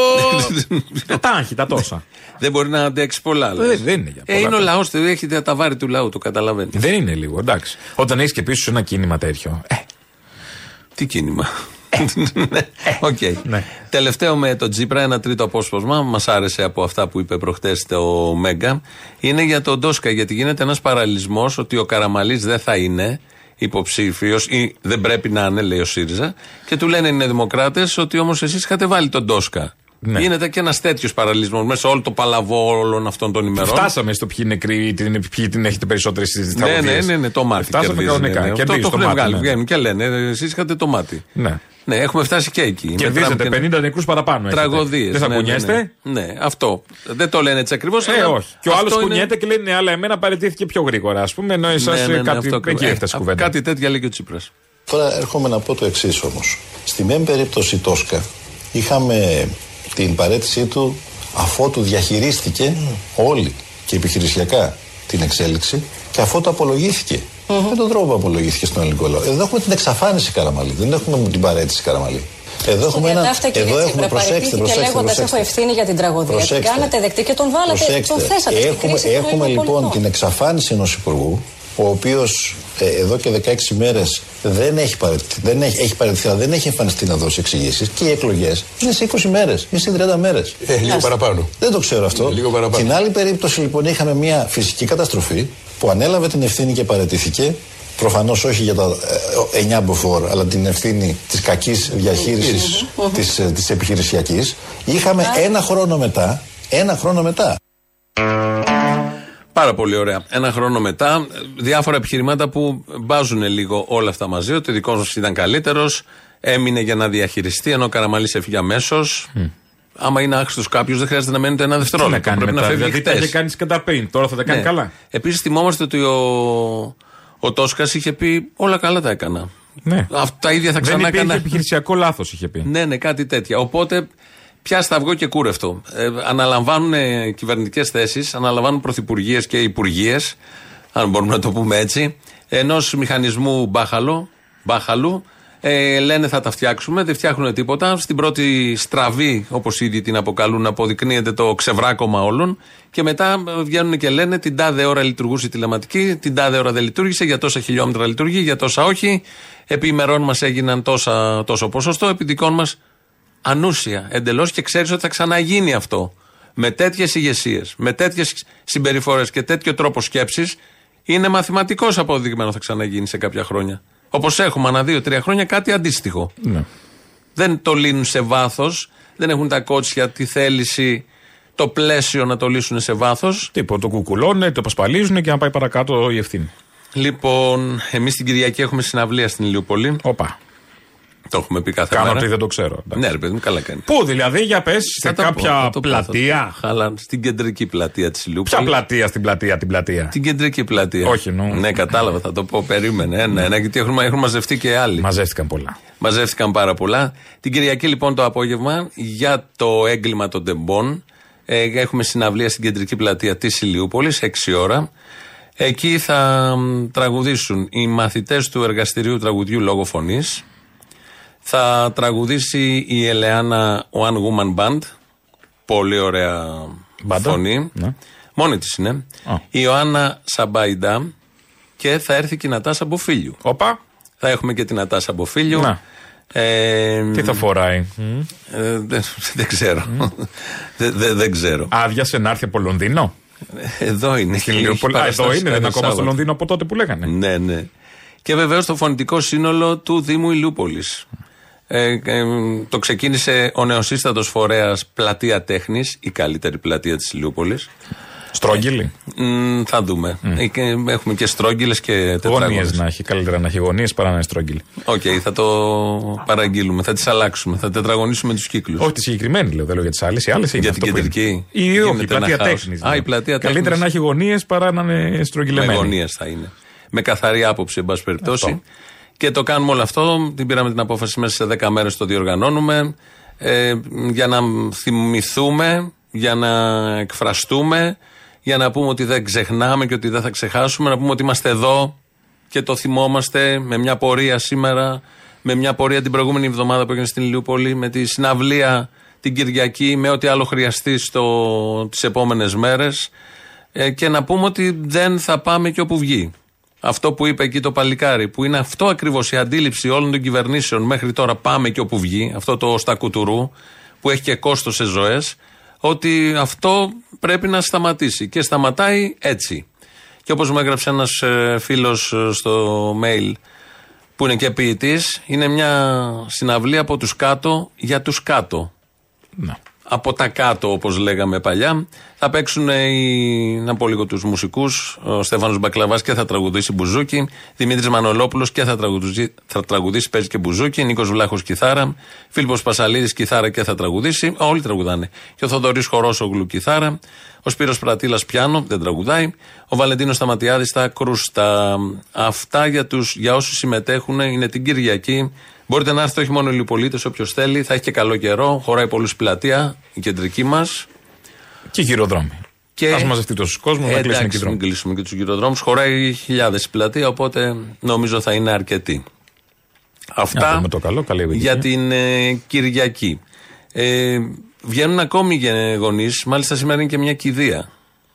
τα άγχη, τα τόσα. δεν μπορεί να αντέξει πολλά. λες. Δεν- δεν είναι για Ε, πολλά είναι ο αυτά. λαός, έχει τα βάρη του λαού, το καταλαβαίνεις. δεν είναι λίγο, εντάξει. Όταν έχεις και πίσω σου ένα κίνημα τέτοιο. Ε, Τι κίνημα. Ναι, Οκ. Ναι. Τελευταίο με τον Τζίπρα, ένα τρίτο απόσπασμα, μας άρεσε από αυτά που είπε προχτές το Μέγκα, είναι για τον Τόσκα. Γιατί γίνεται ένας παραλληλισμός ότι ο Καραμαλής δεν θα είναι υποψήφιος ή δεν πρέπει να είναι, λέει ο ΣΥΡΙΖΑ. Και του λένε οι Δημοκράτες ότι όμως εσείς είχατε βάλει τον Τόσκα. Ναι. Γίνεται και ένας τέτοιος παραλληλισμός μέσα σε όλο το παλαβό όλων αυτών των ημερών. φτάσαμε στο ποιοι είναι νεκροί, την- ποιοι την έχετε περισσότερε στι Ναι, τραγωδίε. ναι, ναι, ναι, το μάτι. Φτάσαμε κερδίζει, κανονικά. ναι, ναι. Κερδίζει το, το το έχουν μάτι, βγάλει. ναι. Βγαίνουν και λένε, εσείς είχατε το μάτι. Ναι. Ναι, έχουμε φτάσει και εκεί. Κερδίζετε 50 νεκρούς παραπάνω. έχετε. Τραγωδίες. Δεν θα κουνιέστε. Ναι, ναι, αυτό. Δεν το λένε έτσι ακριβώς. Ε, όχι. Και ο άλλος κουνιέται και λέει ναι, αλλά εμένα παραιτήθηκε πιο γρήγορα, ας πούμε, ενώ εσάς Ναι, κάτι. Εκεί έφτασε η κουβέντα. Κάτι τέτοια λέει και ο Τσίπρας. Τώρα έρχομαι να πω το εξής όμως. Στη μεν περίπτωση Τόσκα είχαμε την παρέτησή του αφότου διαχειρίστηκε όλη και επιχειρησιακά την εξέλιξη και αφότου απολογήθηκε. Με τον τρόπο που απολογήθηκε στον ελληνικό λαό. Εδώ έχουμε την εξαφάνιση Καραμαλή. Δεν έχουμε την παρέτηση Καραμαλή. Εδώ έχουμε ένα. Διατάφτα, κύριε Εδώ έχουμε. Τσίπρα, Προσέξτε, παραιτήθηκε προσέξτε. λέγοντας, προσέξτε. έχω ευθύνη για την τραγωδία. Την Προσέξτε. κάνατε δεκτή και τον βάλατε, Προσέξτε. τον θέσατε στην Έχουμε, κρίση των έχουμε Ελλήνων λοιπόν πολιτών. την εξαφάνιση ενός υπουργού, ο οποίος εδώ και 16 μέρες δεν έχει παραιτηθεί, δεν έχει, έχει παραιτηθεί, αλλά δεν έχει εμφανιστεί να δώσει εξηγήσεις και οι εκλογές είναι σε 20 μέρες ή σε 30 μέρες. Ε, λίγο παραπάνω. Δεν το ξέρω αυτό. Λίγο παραπάνω. Στην άλλη περίπτωση λοιπόν είχαμε μια φυσική καταστροφή που ανέλαβε την ευθύνη και παραιτήθηκε. Προφανώς όχι για τα ε, 9 μποφόρ, αλλά την ευθύνη της κακής διαχείρισης της της επιχειρησιακής. Είχαμε ένα χρόνο μετά, ένα χρόνο μετά, Πάρα πολύ ωραία. Ένα χρόνο μετά, διάφορα επιχειρημάτα που μπάζουν λίγο όλα αυτά μαζί. Ότι ο δικός μας ήταν καλύτερος, έμεινε για να διαχειριστεί, ενώ ο Καραμαλής έφυγε αμέσως. Άμα είναι άχρηστος κάποιος, δεν χρειάζεται να μένει το ένα Τι να δευτερόλεπτο. κάνει Πρέπει μετά. να φεύγει Δηλαδή τα είχε χτες. κάνει κατά πριν. Τώρα θα τα κάνει Ναι. καλά. Επίσης, θυμόμαστε ότι ο, ο Τόσκας είχε πει Όλα καλά τα έκανα. Ναι. Αυτά τα ίδια θα Δεν ξανά υπήρχε έκανα. επιχειρησιακό λάθος, είχε πει. Ναι, ναι, κάτι τέτοια. Οπότε πια σταυγό και κούρευτο. Ε, αναλαμβάνουν ε, κυβερνητικές θέσεις, αναλαμβάνουν πρωθυπουργίες και υπουργείε, αν μπορούμε να το πούμε έτσι, ενός μηχανισμού μπάχαλο, μπάχαλου. Ε, λένε θα τα φτιάξουμε, δεν φτιάχνουν τίποτα. Στην πρώτη στραβή, όπως ήδη την αποκαλούν, αποδεικνύεται το ξεβράκωμα όλων. Και μετά ε, βγαίνουν και λένε την τάδε ώρα λειτουργούσε η τηλεματική, την τάδε ώρα δεν λειτουργήσε, για τόσα χιλιόμετρα λειτουργεί, για τόσα όχι. Επί ημερών μας έγιναν τόσα, τόσο ποσοστό, επί δικών μας ανούσια εντελώς και ξέρεις ότι θα ξαναγίνει αυτό. Με τέτοιες ηγεσίες, με τέτοιες συμπεριφορές και τέτοιο τρόπο σκέψης, είναι μαθηματικός αποδεικμένο θα ξαναγίνει σε κάποια χρόνια. Όπως έχουμε ανά δύο-τρία χρόνια κάτι αντίστοιχο. Ναι. Δεν το λύνουν σε βάθος, δεν έχουν τα κότσια, τη θέληση, το πλαίσιο να το λύσουν σε βάθος. Τίποτα. Το κουκουλώνε, το πασπαλίζουν και να πάει παρακάτω η ευθύνη. Λοιπόν, εμείς την Κυριακή έχουμε συναυλία στην Ηλιούπολη. Όπα. Το έχουμε πει κάθε Κάνω μέρα. ότι δεν το ξέρω. εντάξει. Ναι, ρε παιδί μου, καλά κάνει. Πού δηλαδή, για πες, σε Θα τα πω, κάποια θα το πω, θα το πω. πλατεία. Χαλά, στην κεντρική πλατεία της Ηλιούπολη. Ποια πλατεία στην πλατεία, την πλατεία; Την κεντρική πλατεία. Όχι, νου. Ναι, κατάλαβα, θα το πω. Περίμενε. Ένα, ένα, γιατί έχουν, έχουν μαζευτεί και άλλοι. Μαζεύτηκαν πολλά. Μαζεύτηκαν πάρα πολλά. Την Κυριακή λοιπόν το απόγευμα για το έγκλημα των τεμπών ε, έχουμε συναυλία στην κεντρική πλατεία της Ηλιούπολης, 6 ώρα. Εκεί θα μ, τραγουδήσουν οι μαθητές του εργαστηρίου τραγουδιού λόγω φωνής. Θα τραγουδήσει η Ελεάνα One Woman Band. Πολύ ωραία Μπάντα. φωνή. Ναι. Μόνη της είναι. Α. Η Ιωάννα Σαμπάιντα και θα έρθει και η Νατάσα Μποφίλιου. Όπα. Θα έχουμε και την Νατάσα Μποφίλιου. Να. Ε, Τι θα φοράει. ε, δεν, δεν ξέρω. δεν, δεν- δεν ξέρω. Άδειασε να έρθει από Λονδίνο; Εδώ είναι. Στην Έχει Λιούπολη. Α, εδώ παραστάσει είναι, δεν είναι κάθε ακόμα στο Σάββατο. Λονδίνο από τότε που λέγανε. Ναι, ναι. Και βεβαίως το φωνητικό σύνολο του Δήμου Ηλιούπολης. Ε, ε, το ξεκίνησε ο νεοσύστατος φορέας Πλατεία Τέχνης, η καλύτερη πλατεία της Ηλιούπολης. Στρόγγυλοι. Μ, θα δούμε. Ε, και Έχουμε και στρόγγυλες και Γωνίες τετράγωνες. να έχει. Καλύτερα να έχει γωνίες παρά να είναι στρόγγυλοι. Οκ, θα το παραγγείλουμε. Θα τις αλλάξουμε. Θα τετραγωνίσουμε τους κύκλους. Όχι τη συγκεκριμένη, λέω, δεν λέω για τις άλλες. Οι άλλες είναι Για αυτό την που είναι. κεντρική. Ή Γίνεται όχι, η πλατεία ένα χάος. τέχνης. Α, η πλατεία Καλύτερα τέχνης. να έχει γωνίες παρά να είναι Με στρογγυλεμένη. γωνίες θα είναι. Με καθαρή άποψη, εν πάση περιπτώσει. Αυτό. Και το κάνουμε όλο αυτό. Την πήραμε την απόφαση μέσα σε 10 μέρες το διοργανώνουμε. Ε, για να θυμηθούμε, για να εκφραστούμε, για να πούμε ότι δεν ξεχνάμε και ότι δεν θα ξεχάσουμε, να πούμε ότι είμαστε εδώ και το θυμόμαστε με μια πορεία σήμερα, με μια πορεία την προηγούμενη εβδομάδα που έγινε στην Ηλιούπολη, με τη συναυλία την Κυριακή, με ό,τι άλλο χρειαστεί στο, τις επόμενες μέρες ε, και να πούμε ότι δεν θα πάμε και όπου βγει. Αυτό που είπε εκεί το παλικάρι, που είναι αυτό ακριβώς η αντίληψη όλων των κυβερνήσεων μέχρι τώρα, πάμε και όπου βγει, αυτό το στα κουτουρού, που έχει και κόστος σε ζωές, ότι αυτό πρέπει να σταματήσει. Και σταματάει έτσι. Και όπως μου έγραψε ένας φίλος στο mail, που είναι και ποιητής, είναι μια συναυλία από τους κάτω για τους κάτω Ναι. Από τα κάτω, όπως λέγαμε παλιά. Θα παίξουν οι, να πω λίγο τους μουσικούς. Ο Στέφανος Μπακλαβάς και θα τραγουδήσει μπουζούκι. Δημήτρης Μανολόπουλος και θα τραγουδήσει, θα τραγουδήσει, παίζει και μπουζούκι. Νίκος Βλάχος κιθάρα. Φίλιππος Πασαλίδης κιθάρα και θα τραγουδήσει. Όλοι τραγουδάνε. Και ο Θοδωρής Χορόσογλου κιθάρα. Ο Σπύρος Πρατήλας πιάνο, δεν τραγουδάει. Ο Βαλεντίνος Σταματιάδης στα κρούστα. Αυτά για, τους, για όσους συμμετέχουν είναι την Κυριακή. Μπορείτε να έρθετε όχι μόνο οι Λιπολίτε, όποιος θέλει. Θα έχει και καλό καιρό. Χωράει πολλούς πλατεία, η κεντρική μας. Και γυροδρόμοι. Και- Α μαζευτεί τόσος κόσμος να κλείσουν και οι Εντάξει, μην δρόμοι. κλείσουμε και τους γυροδρόμους. Χωράει χιλιάδες η πλατεία, οπότε νομίζω θα είναι αρκετή. Να Αυτά πούμε το καλό, καλή επιτυχία. για την ε, Κυριακή. Ε, βγαίνουν ακόμη γονείς, μάλιστα σήμερα είναι και μια κηδεία.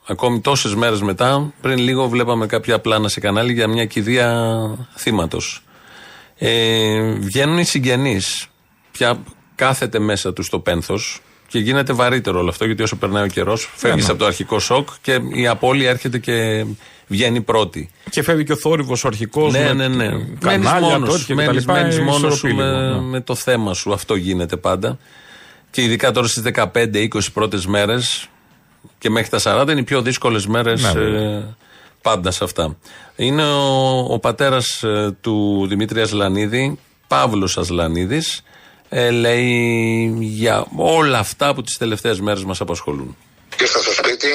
Ακόμη τόσες μέρες μετά, πριν λίγο βλέπαμε κάποια πλάνα σε κανάλι για μια κηδεία θύματος. Ε, βγαίνουν οι συγγενείς. Πια κάθεται μέσα τους το πένθος και γίνεται βαρύτερο όλο αυτό γιατί όσο περνάει ο καιρός, φεύγεις ναι. από το αρχικό σοκ και η απώλεια έρχεται και βγαίνει πρώτη. Και φεύγει και ο θόρυβος ο αρχικός. Ναι, ναι, ναι. Μένεις Κανάλια, μόνος τότε σου. και τα Μένεις, λοιπά. μένεις ε, μόνος σου ισορροπεί με, λίγο, ναι. με το θέμα σου. Αυτό γίνεται πάντα. Και ειδικά τώρα στις 15-20 πρώτες μέρες και μέχρι τα 40 είναι οι πιο δύσκολες μέρες Ναι, βέβαια. Πάντα σε αυτά. Είναι ο, ο πατέρας του Δημήτρη Ασλανίδη, Παύλος Ασλανίδης, ε, λέει για όλα αυτά που τις τελευταίες μέρες μας απασχολούν. Ήρθα στο σπίτι,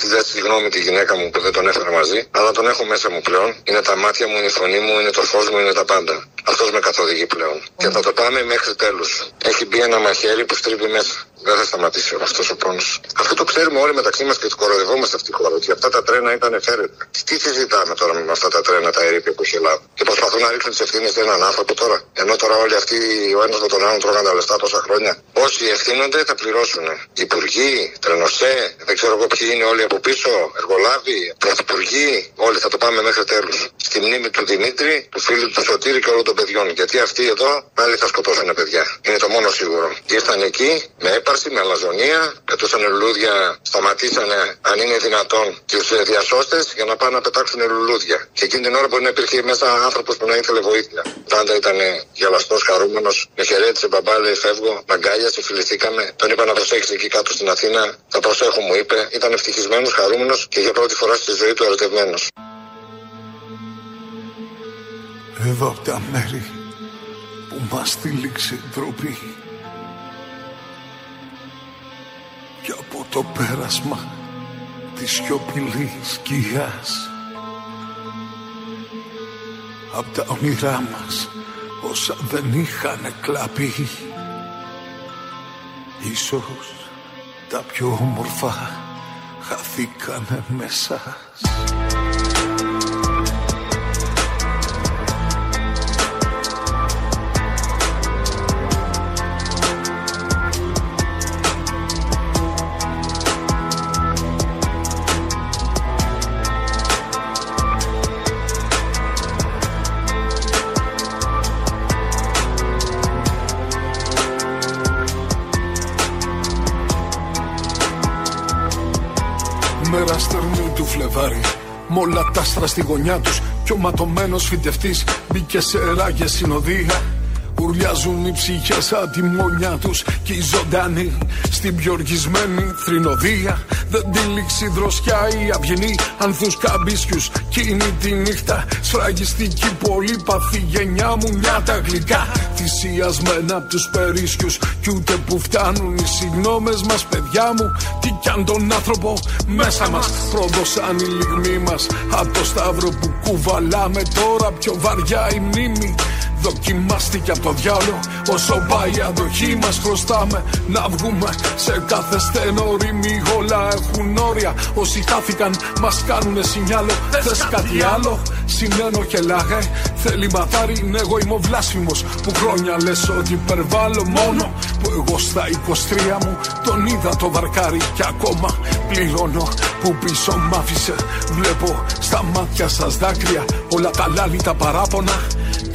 ζητά τη γνώμη τη γυναίκα μου που δεν τον έφερα μαζί, αλλά τον έχω μέσα μου πλέον. Είναι τα μάτια μου, είναι η φωνή μου, είναι το φως μου, είναι τα πάντα. Αυτός με καθοδηγεί πλέον. Και θα το πάμε μέχρι τέλους. Έχει μπει ένα μαχαίρι που στρίβει μέσα. Δεν θα σταματήσει αυτός ο πόνο. Αυτό το ξέρουμε όλοι μεταξύ μας και το κοροϊδευόμαστε αυτή τη χώρα. Ότι αυτά τα τρένα ήταν εφαίρετα. Τι συζητάμε τώρα με αυτά τα τρένα, τα ερήπια που έχει η Ελλάδα; Και προσπαθούν να ρίξουν τις ευθύνες σε έναν άνθρωπο τώρα. Ενώ τώρα όλοι αυτοί ο ένας με τον άλλον τρώγαν τα λεφτά τόσα χρόνια. Όσοι ευθύνονται θα πληρώσουν. Υπουργοί, τρενοσέ, δεν ξέρω εγώ ποιοι είναι όλοι από πίσω, εργολάβοι, πρωθυπουργοί, όλοι θα το πάμε μέχρι τέλους. Στη μνήμη του Δημήτρη, του φίλου του Σωτήρη και όλων των παιδιών. Γιατί αυτοί εδώ πάλι θα σκοτώσουν παιδιά. Είναι το μόνο σίγουρο. Ήρθαν εκεί με έπαρση, με αλαζονία, πετούσαν λουλούδια, σταματήσανε αν είναι δυνατόν τους διασώστες για να πάνε να πετάξουν λουλούδια. Και εκείνη την ώρα μπορεί να υπήρχε μέσα άνθρωπος που να ήθελε βοήθεια. Πάντα ήταν γελαστός, χαρούμενος, με χαιρέτησε μπαμπά, λέει φεύγω, με αγκάλιασε, φιληθήκαμε. Τον είπα να προσέξει εκεί κάτω στην Αθήνα. Θα προσέχω, μου είπε. Ήταν ευτυχισμένος, χαρούμενος και για πρώτη φορά στη ζωή του ερωτευμένος. Εδώ από τα μέρη που μας τύλιξε η ντροπή και από το πέρασμα της σιωπηλής σκιάς Απ' τα όνειρά μας όσα δεν είχαν κλαπεί Ίσως τα πιο όμορφα χαθήκανε μέσα Φλεβάρι. Μ' όλα τα άστρα στη γωνιά τους Κι ο ματωμένος φυτευτής. Μπήκε σε ράγες συνοδεία. Ουρλιάζουν οι ψυχές από τη μονιά τους. Και οι ζωντανοί στην πιο οργισμένη θρηνοδία Δεν τυλίξει δροσιά η αυγενή Ανθούς καμπίσκιους Κίνη τη νύχτα. Σφραγιστική πολύπαθη γενιά μου Μια τα γλυκά. Θυσιασμένα από τους περίσκιους Κι ούτε που φτάνουν οι συγνώμες μας παιδιά μου. Τι κι αν τον άνθρωπο μέσα μας Πρόδωσαν οι λιγμοί μας. Από το σταύρο που κουβαλάμε τώρα Πιο βαριά η μνήμη Δοκιμάστηκε από το διάλογο Όσο πάει η αντοχή μας χρωστάμε. Να βγούμε σε κάθε στενό ρήμη Όλα έχουν όρια. Όσοι χάθηκαν μας κάνουν σινιάλο. Θες κάτι άλλο; Συνένω και λάγε. Θέλει μαθάρι ναι εγώ είμαι ο βλάσφημος Που χρόνια λες ότι υπερβάλλω μόνο. Που εγώ στα 23 μου Τον είδα το βαρκάρι. Και ακόμα πληρώνω Που πίσω μ' άφησε. Βλέπω στα μάτια σας δάκρυα. Όλα τα λάλη τα παράπονα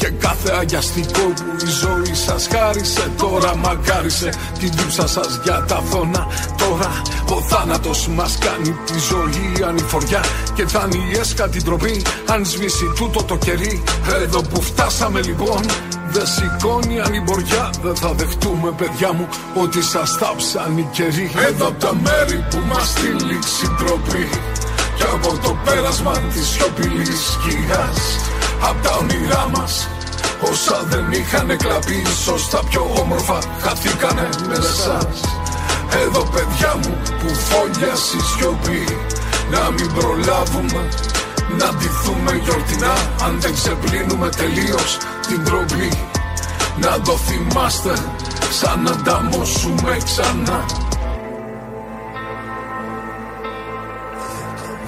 και κάθε αγιαστικό που η ζωή σας χάρισε. Τώρα μαγκάρισε την δίψα σας για τα δόνα Τώρα ο θάνατος μας κάνει τη ζωή ανηφοριά. Και θα είναι η έσκα την τροπή αν σβήσει τούτο το κερί. Εδώ που φτάσαμε λοιπόν δεν σηκώνει ανημποριά Δεν θα δεχτούμε παιδιά μου ότι σας θάψαν οι καιροί. Εδώ τα μέρη που μας στείλει τροπή. Και από το πέρασμα της σιωπηλής σκιάς Απ' τα όνειρά μας. Όσα δεν είχαν κλαπεί Ίσως τα πιο όμορφα χαθήκανε με εσάς. Εδώ παιδιά μου που φόλιασε η σιωπή Να μην προλάβουμε να ντυθούμε γιορτινά Αν δεν ξεπλύνουμε τελείως την τροπή Να το θυμάστε σαν να ανταμώσουμε ξανά.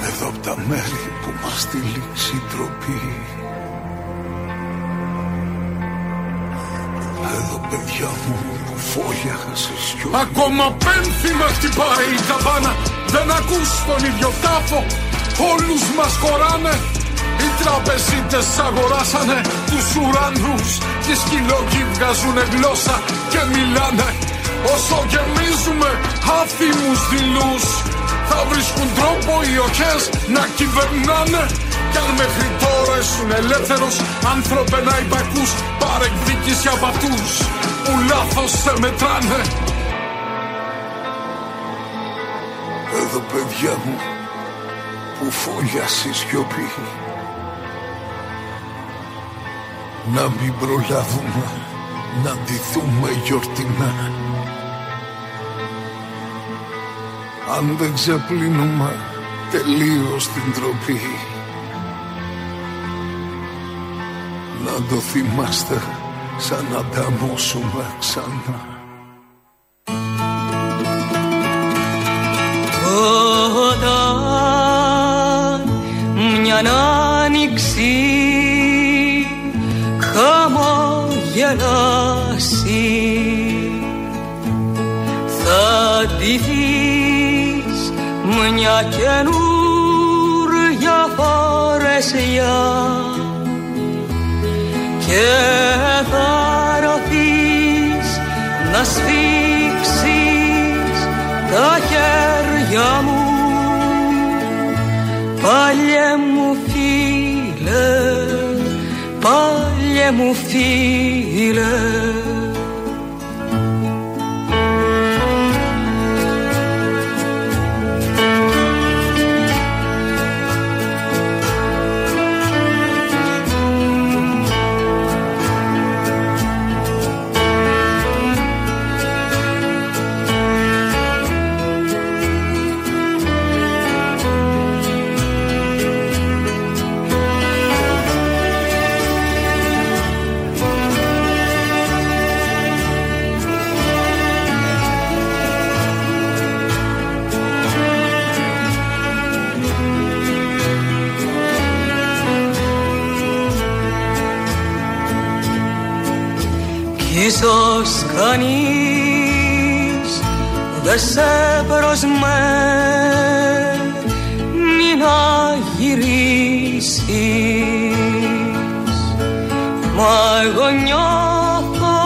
Εδώ από τα μέρη που μας στείλει η τροπή παιδιά μου που φόγια σιωπή Ακόμα πένθυμα χτυπάει η καμπάνα. Δεν ακούς τον ίδιο τάφο. Όλους μας χωράνε. Οι τραπεζίτες αγοράσανε τους ουρανούς. Και οι σκυλόγοι βγάζουνε γλώσσα και μιλάνε. Όσο γεμίζουμε άθιμους δειλούς Θα βρίσκουν τρόπο οι οχές να κυβερνάνε. Κι αν μέχρι τώρα ήσουν ελεύθερος Άνθρωπε να υπακούς Παρεκδίκηση από αυτούς Που λάθος σε μετράνε. Εδώ παιδιά μου Που φόλιασε η σιωπή. Να μην προλάβουμε Να ντυθούμε γιορτινά. Αν δεν ξεπλύνουμε τελείως την τροπή να το θυμάστε σαν να ανταμώσουμε ξανά. Όταν μια άνοιξη χαμογελάσει θα ντυθείς μια καινούρια φορεσιά και θα ρωθείς να σφίξεις τα χέρια μου. Πάλιε μου φίλε, πάλιε μου φίλε κανείς δεν σε προσμένει να γυρίσεις Μα εγώ νιώθω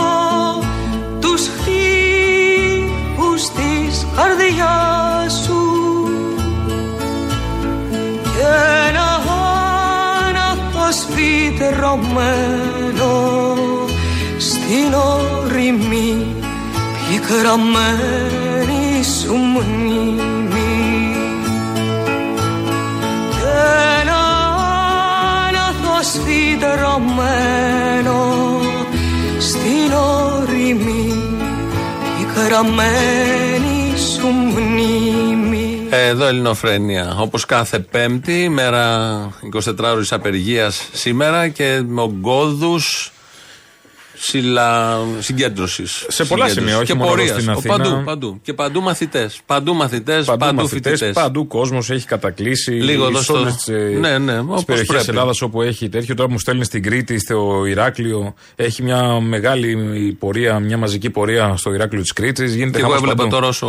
τους χτύπους της καρδιάς σου. Και ένα άναθος φυτρωμένο γραμμένη σου μνήμη. Και ένα άναθος φυτρωμένο στην όρημη η γραμμένη σου μνήμη. Εδώ Ελληνοφρένια. Όπως κάθε Πέμπτη, μέρα 24 ώρε απεργίας σήμερα και με ογκώδου συγκέντρωσης. Σε πολλά σημεία, όχι και μόνο πορείας. στην Ο- Αθήνα. Παντού, παντού. Και παντού μαθητές. Παντού μαθητές, παντού, Παντού μαθητές, φοιτητές. παντού κόσμος έχει κατακλείσει. Λίγο εδώ σε στο- όλες τις, ε, Ναι, ναι, τις όπως περιοχές πρέπει. Ελλάδας όπου έχει τέτοιο. Τώρα μου στέλνει στην Κρήτη, στο Ηράκλειο. Έχει μια μεγάλη πορεία, μια μαζική πορεία στο Ηράκλειο της Κρήτης. Γίνεται Και εγώ χαμός έβλεπα παντού. τώρα όσο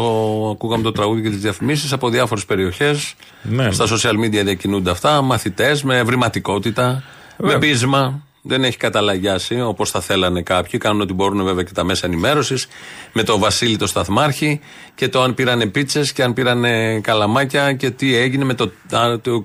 ακούγαμε το τραγούδι και τις διαφημίσεις από διάφορες περιοχές. Ναι. Στα social media διακινούνται αυτά. Μαθητές με ευρηματικότητα, Βέβαια. με πείσμα. Δεν έχει καταλαγιάσει όπως θα θέλανε κάποιοι. Κάνουν ό,τι μπορούν βέβαια και τα μέσα ενημέρωσης. Με το Βασίλη το Σταθμάρχη και το αν πήρανε πίτσες και αν πήρανε καλαμάκια και τι έγινε με το, α, το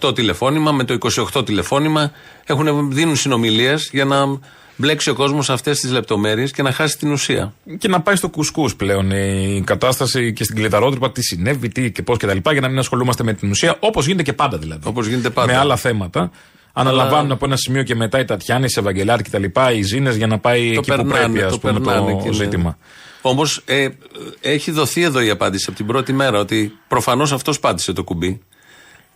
68 τηλεφώνημα, με το 28 τηλεφώνημα. Έχουν, δίνουν συνομιλίες για να μπλέξει ο κόσμος σε αυτές τις λεπτομέρειες και να χάσει την ουσία. Και να πάει στο κουσκούς πλέον η κατάσταση και στην κλειδαρότρυπα, τι συνέβη, τι και πώς κτλ. Για να μην ασχολούμαστε με την ουσία, όπως γίνεται και πάντα δηλαδή. Όπως γίνεται πάντα. Με άλλα θέματα. Αναλαμβάνουν από ένα σημείο και μετά οι Τατιάνε, οι Ευαγγελάρη κτλ. Οι Ζήνες για να πάει Το εκεί που περνάνε, πρέπει, το ας πούμε, περνάνε το και είναι- ζήτημα. Όμως ε, έχει δοθεί εδώ η απάντηση από την πρώτη μέρα ότι προφανώς αυτός πάτησε το κουμπί.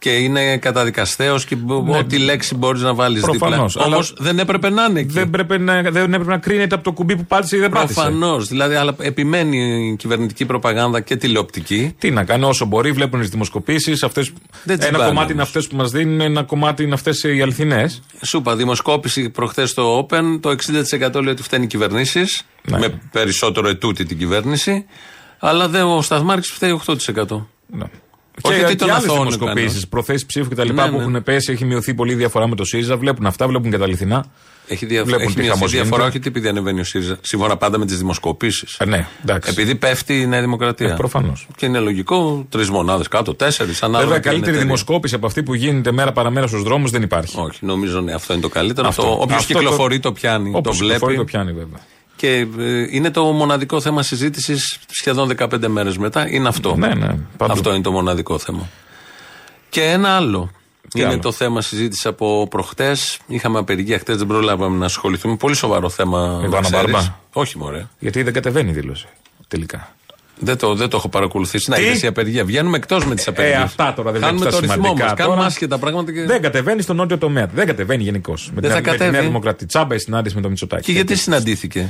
Και είναι καταδικαστέος και μπο- ό,τι λέξη μπορείς να βάλεις δίπλα. Ναι. Προφανώς, αλλά- Όμως δεν έπρεπε να είναι εκεί. Δεν, πρέπει να, δεν έπρεπε να κρίνεται από το κουμπί που πάτησε ή δεν πάτησε. Προφανώς. Δηλαδή, αλλά επιμένει η κυβερνητική προπαγάνδα και τηλεοπτική. Τι να κάνει, όσο μπορεί, βλέπουν τις δημοσκοπήσεις. Δεν Ένα τσιμπάνε κομμάτι όμως. είναι αυτές που μας δίνουν, ένα κομμάτι είναι αυτές οι αληθινές. Σου είπα, δημοσκόπηση προχθές στο Open, το 60% λέει ότι φταίνει οι κυβερνήσεις. Ναι. Με περισσότερο ετούτη την κυβέρνηση. Αλλά δεν, ο Σταθμάρχης φταίει 8%. Ναι. Όχι και ότι και τον άλλες αθώωνε δημοσκοπήσει, κανένα. προθέσεις ψήφου κτλ. Ναι, που ναι. έχουν πέσει, έχει μειωθεί πολύ η διαφορά με το ΣΥΡΙΖΑ. Βλέπουν αυτά, βλέπουν και τα αληθινά. Έχει, διαφο- Βλέπουν έχει τι μια χαμός διαφορά, γίνεται. όχι επειδή ανεβαίνει ο ΣΥΡΙΖΑ. Σύμφωνα πάντα με τις δημοσκοπήσεις. Ε, ναι, εντάξει. Επειδή πέφτει η Νέα Δημοκρατία. Ε, προφανώς. Και είναι λογικό, τρεις μονάδες κάτω, τέσσερις. Βέβαια, καλύτερη δημοσκόπηση από αυτή που γίνεται μέρα παραμέρα στους δρόμους δεν υπάρχει. Όχι, νομίζω ναι, αυτό είναι το καλύτερο. Αυτό. Αυτό, Όποιος Αυτό κυκλοφορεί το, πιάνει, Όπως το βλέπει. κυκλοφορεί, το πιάνει, βέβαια. Και ε, είναι το μοναδικό θέμα συζήτησης σχεδόν 15 μέρες μετά. Είναι αυτό. Ναι, ναι, παντού. αυτό είναι το μοναδικό θέμα. Και ένα άλλο. Τι είναι άλλο; το θέμα συζήτηση από προχτές. Είχαμε απεργία χτες, δεν προλάβαμε να ασχοληθούμε. Πολύ σοβαρό θέμα. Με να Βάνα ξέρεις. Μπάρμπα. Όχι, μωρέ. Γιατί δεν κατεβαίνει η δήλωση τελικά. Δεν το, δεν το έχω παρακολουθήσει. Να Τι; είδες η απεργία. Βγαίνουμε εκτός με τις απεργίες. Ε, αυτά τώρα δεν Κάνουμε βλέπεις το τα ρυθμό σημαντικά μας. Κάνουμε τώρα. άσχετα πράγματα και. Δεν κατεβαίνει στο νότιο τομέα. Δεν κατεβαίνει γενικώς. Με, Δεν την- θα με τη κατέβει. Νέα Δημοκρατία. Τσάμπα η συνάντηση με το Μητσοτάκη. Και γιατί συναντήθηκε;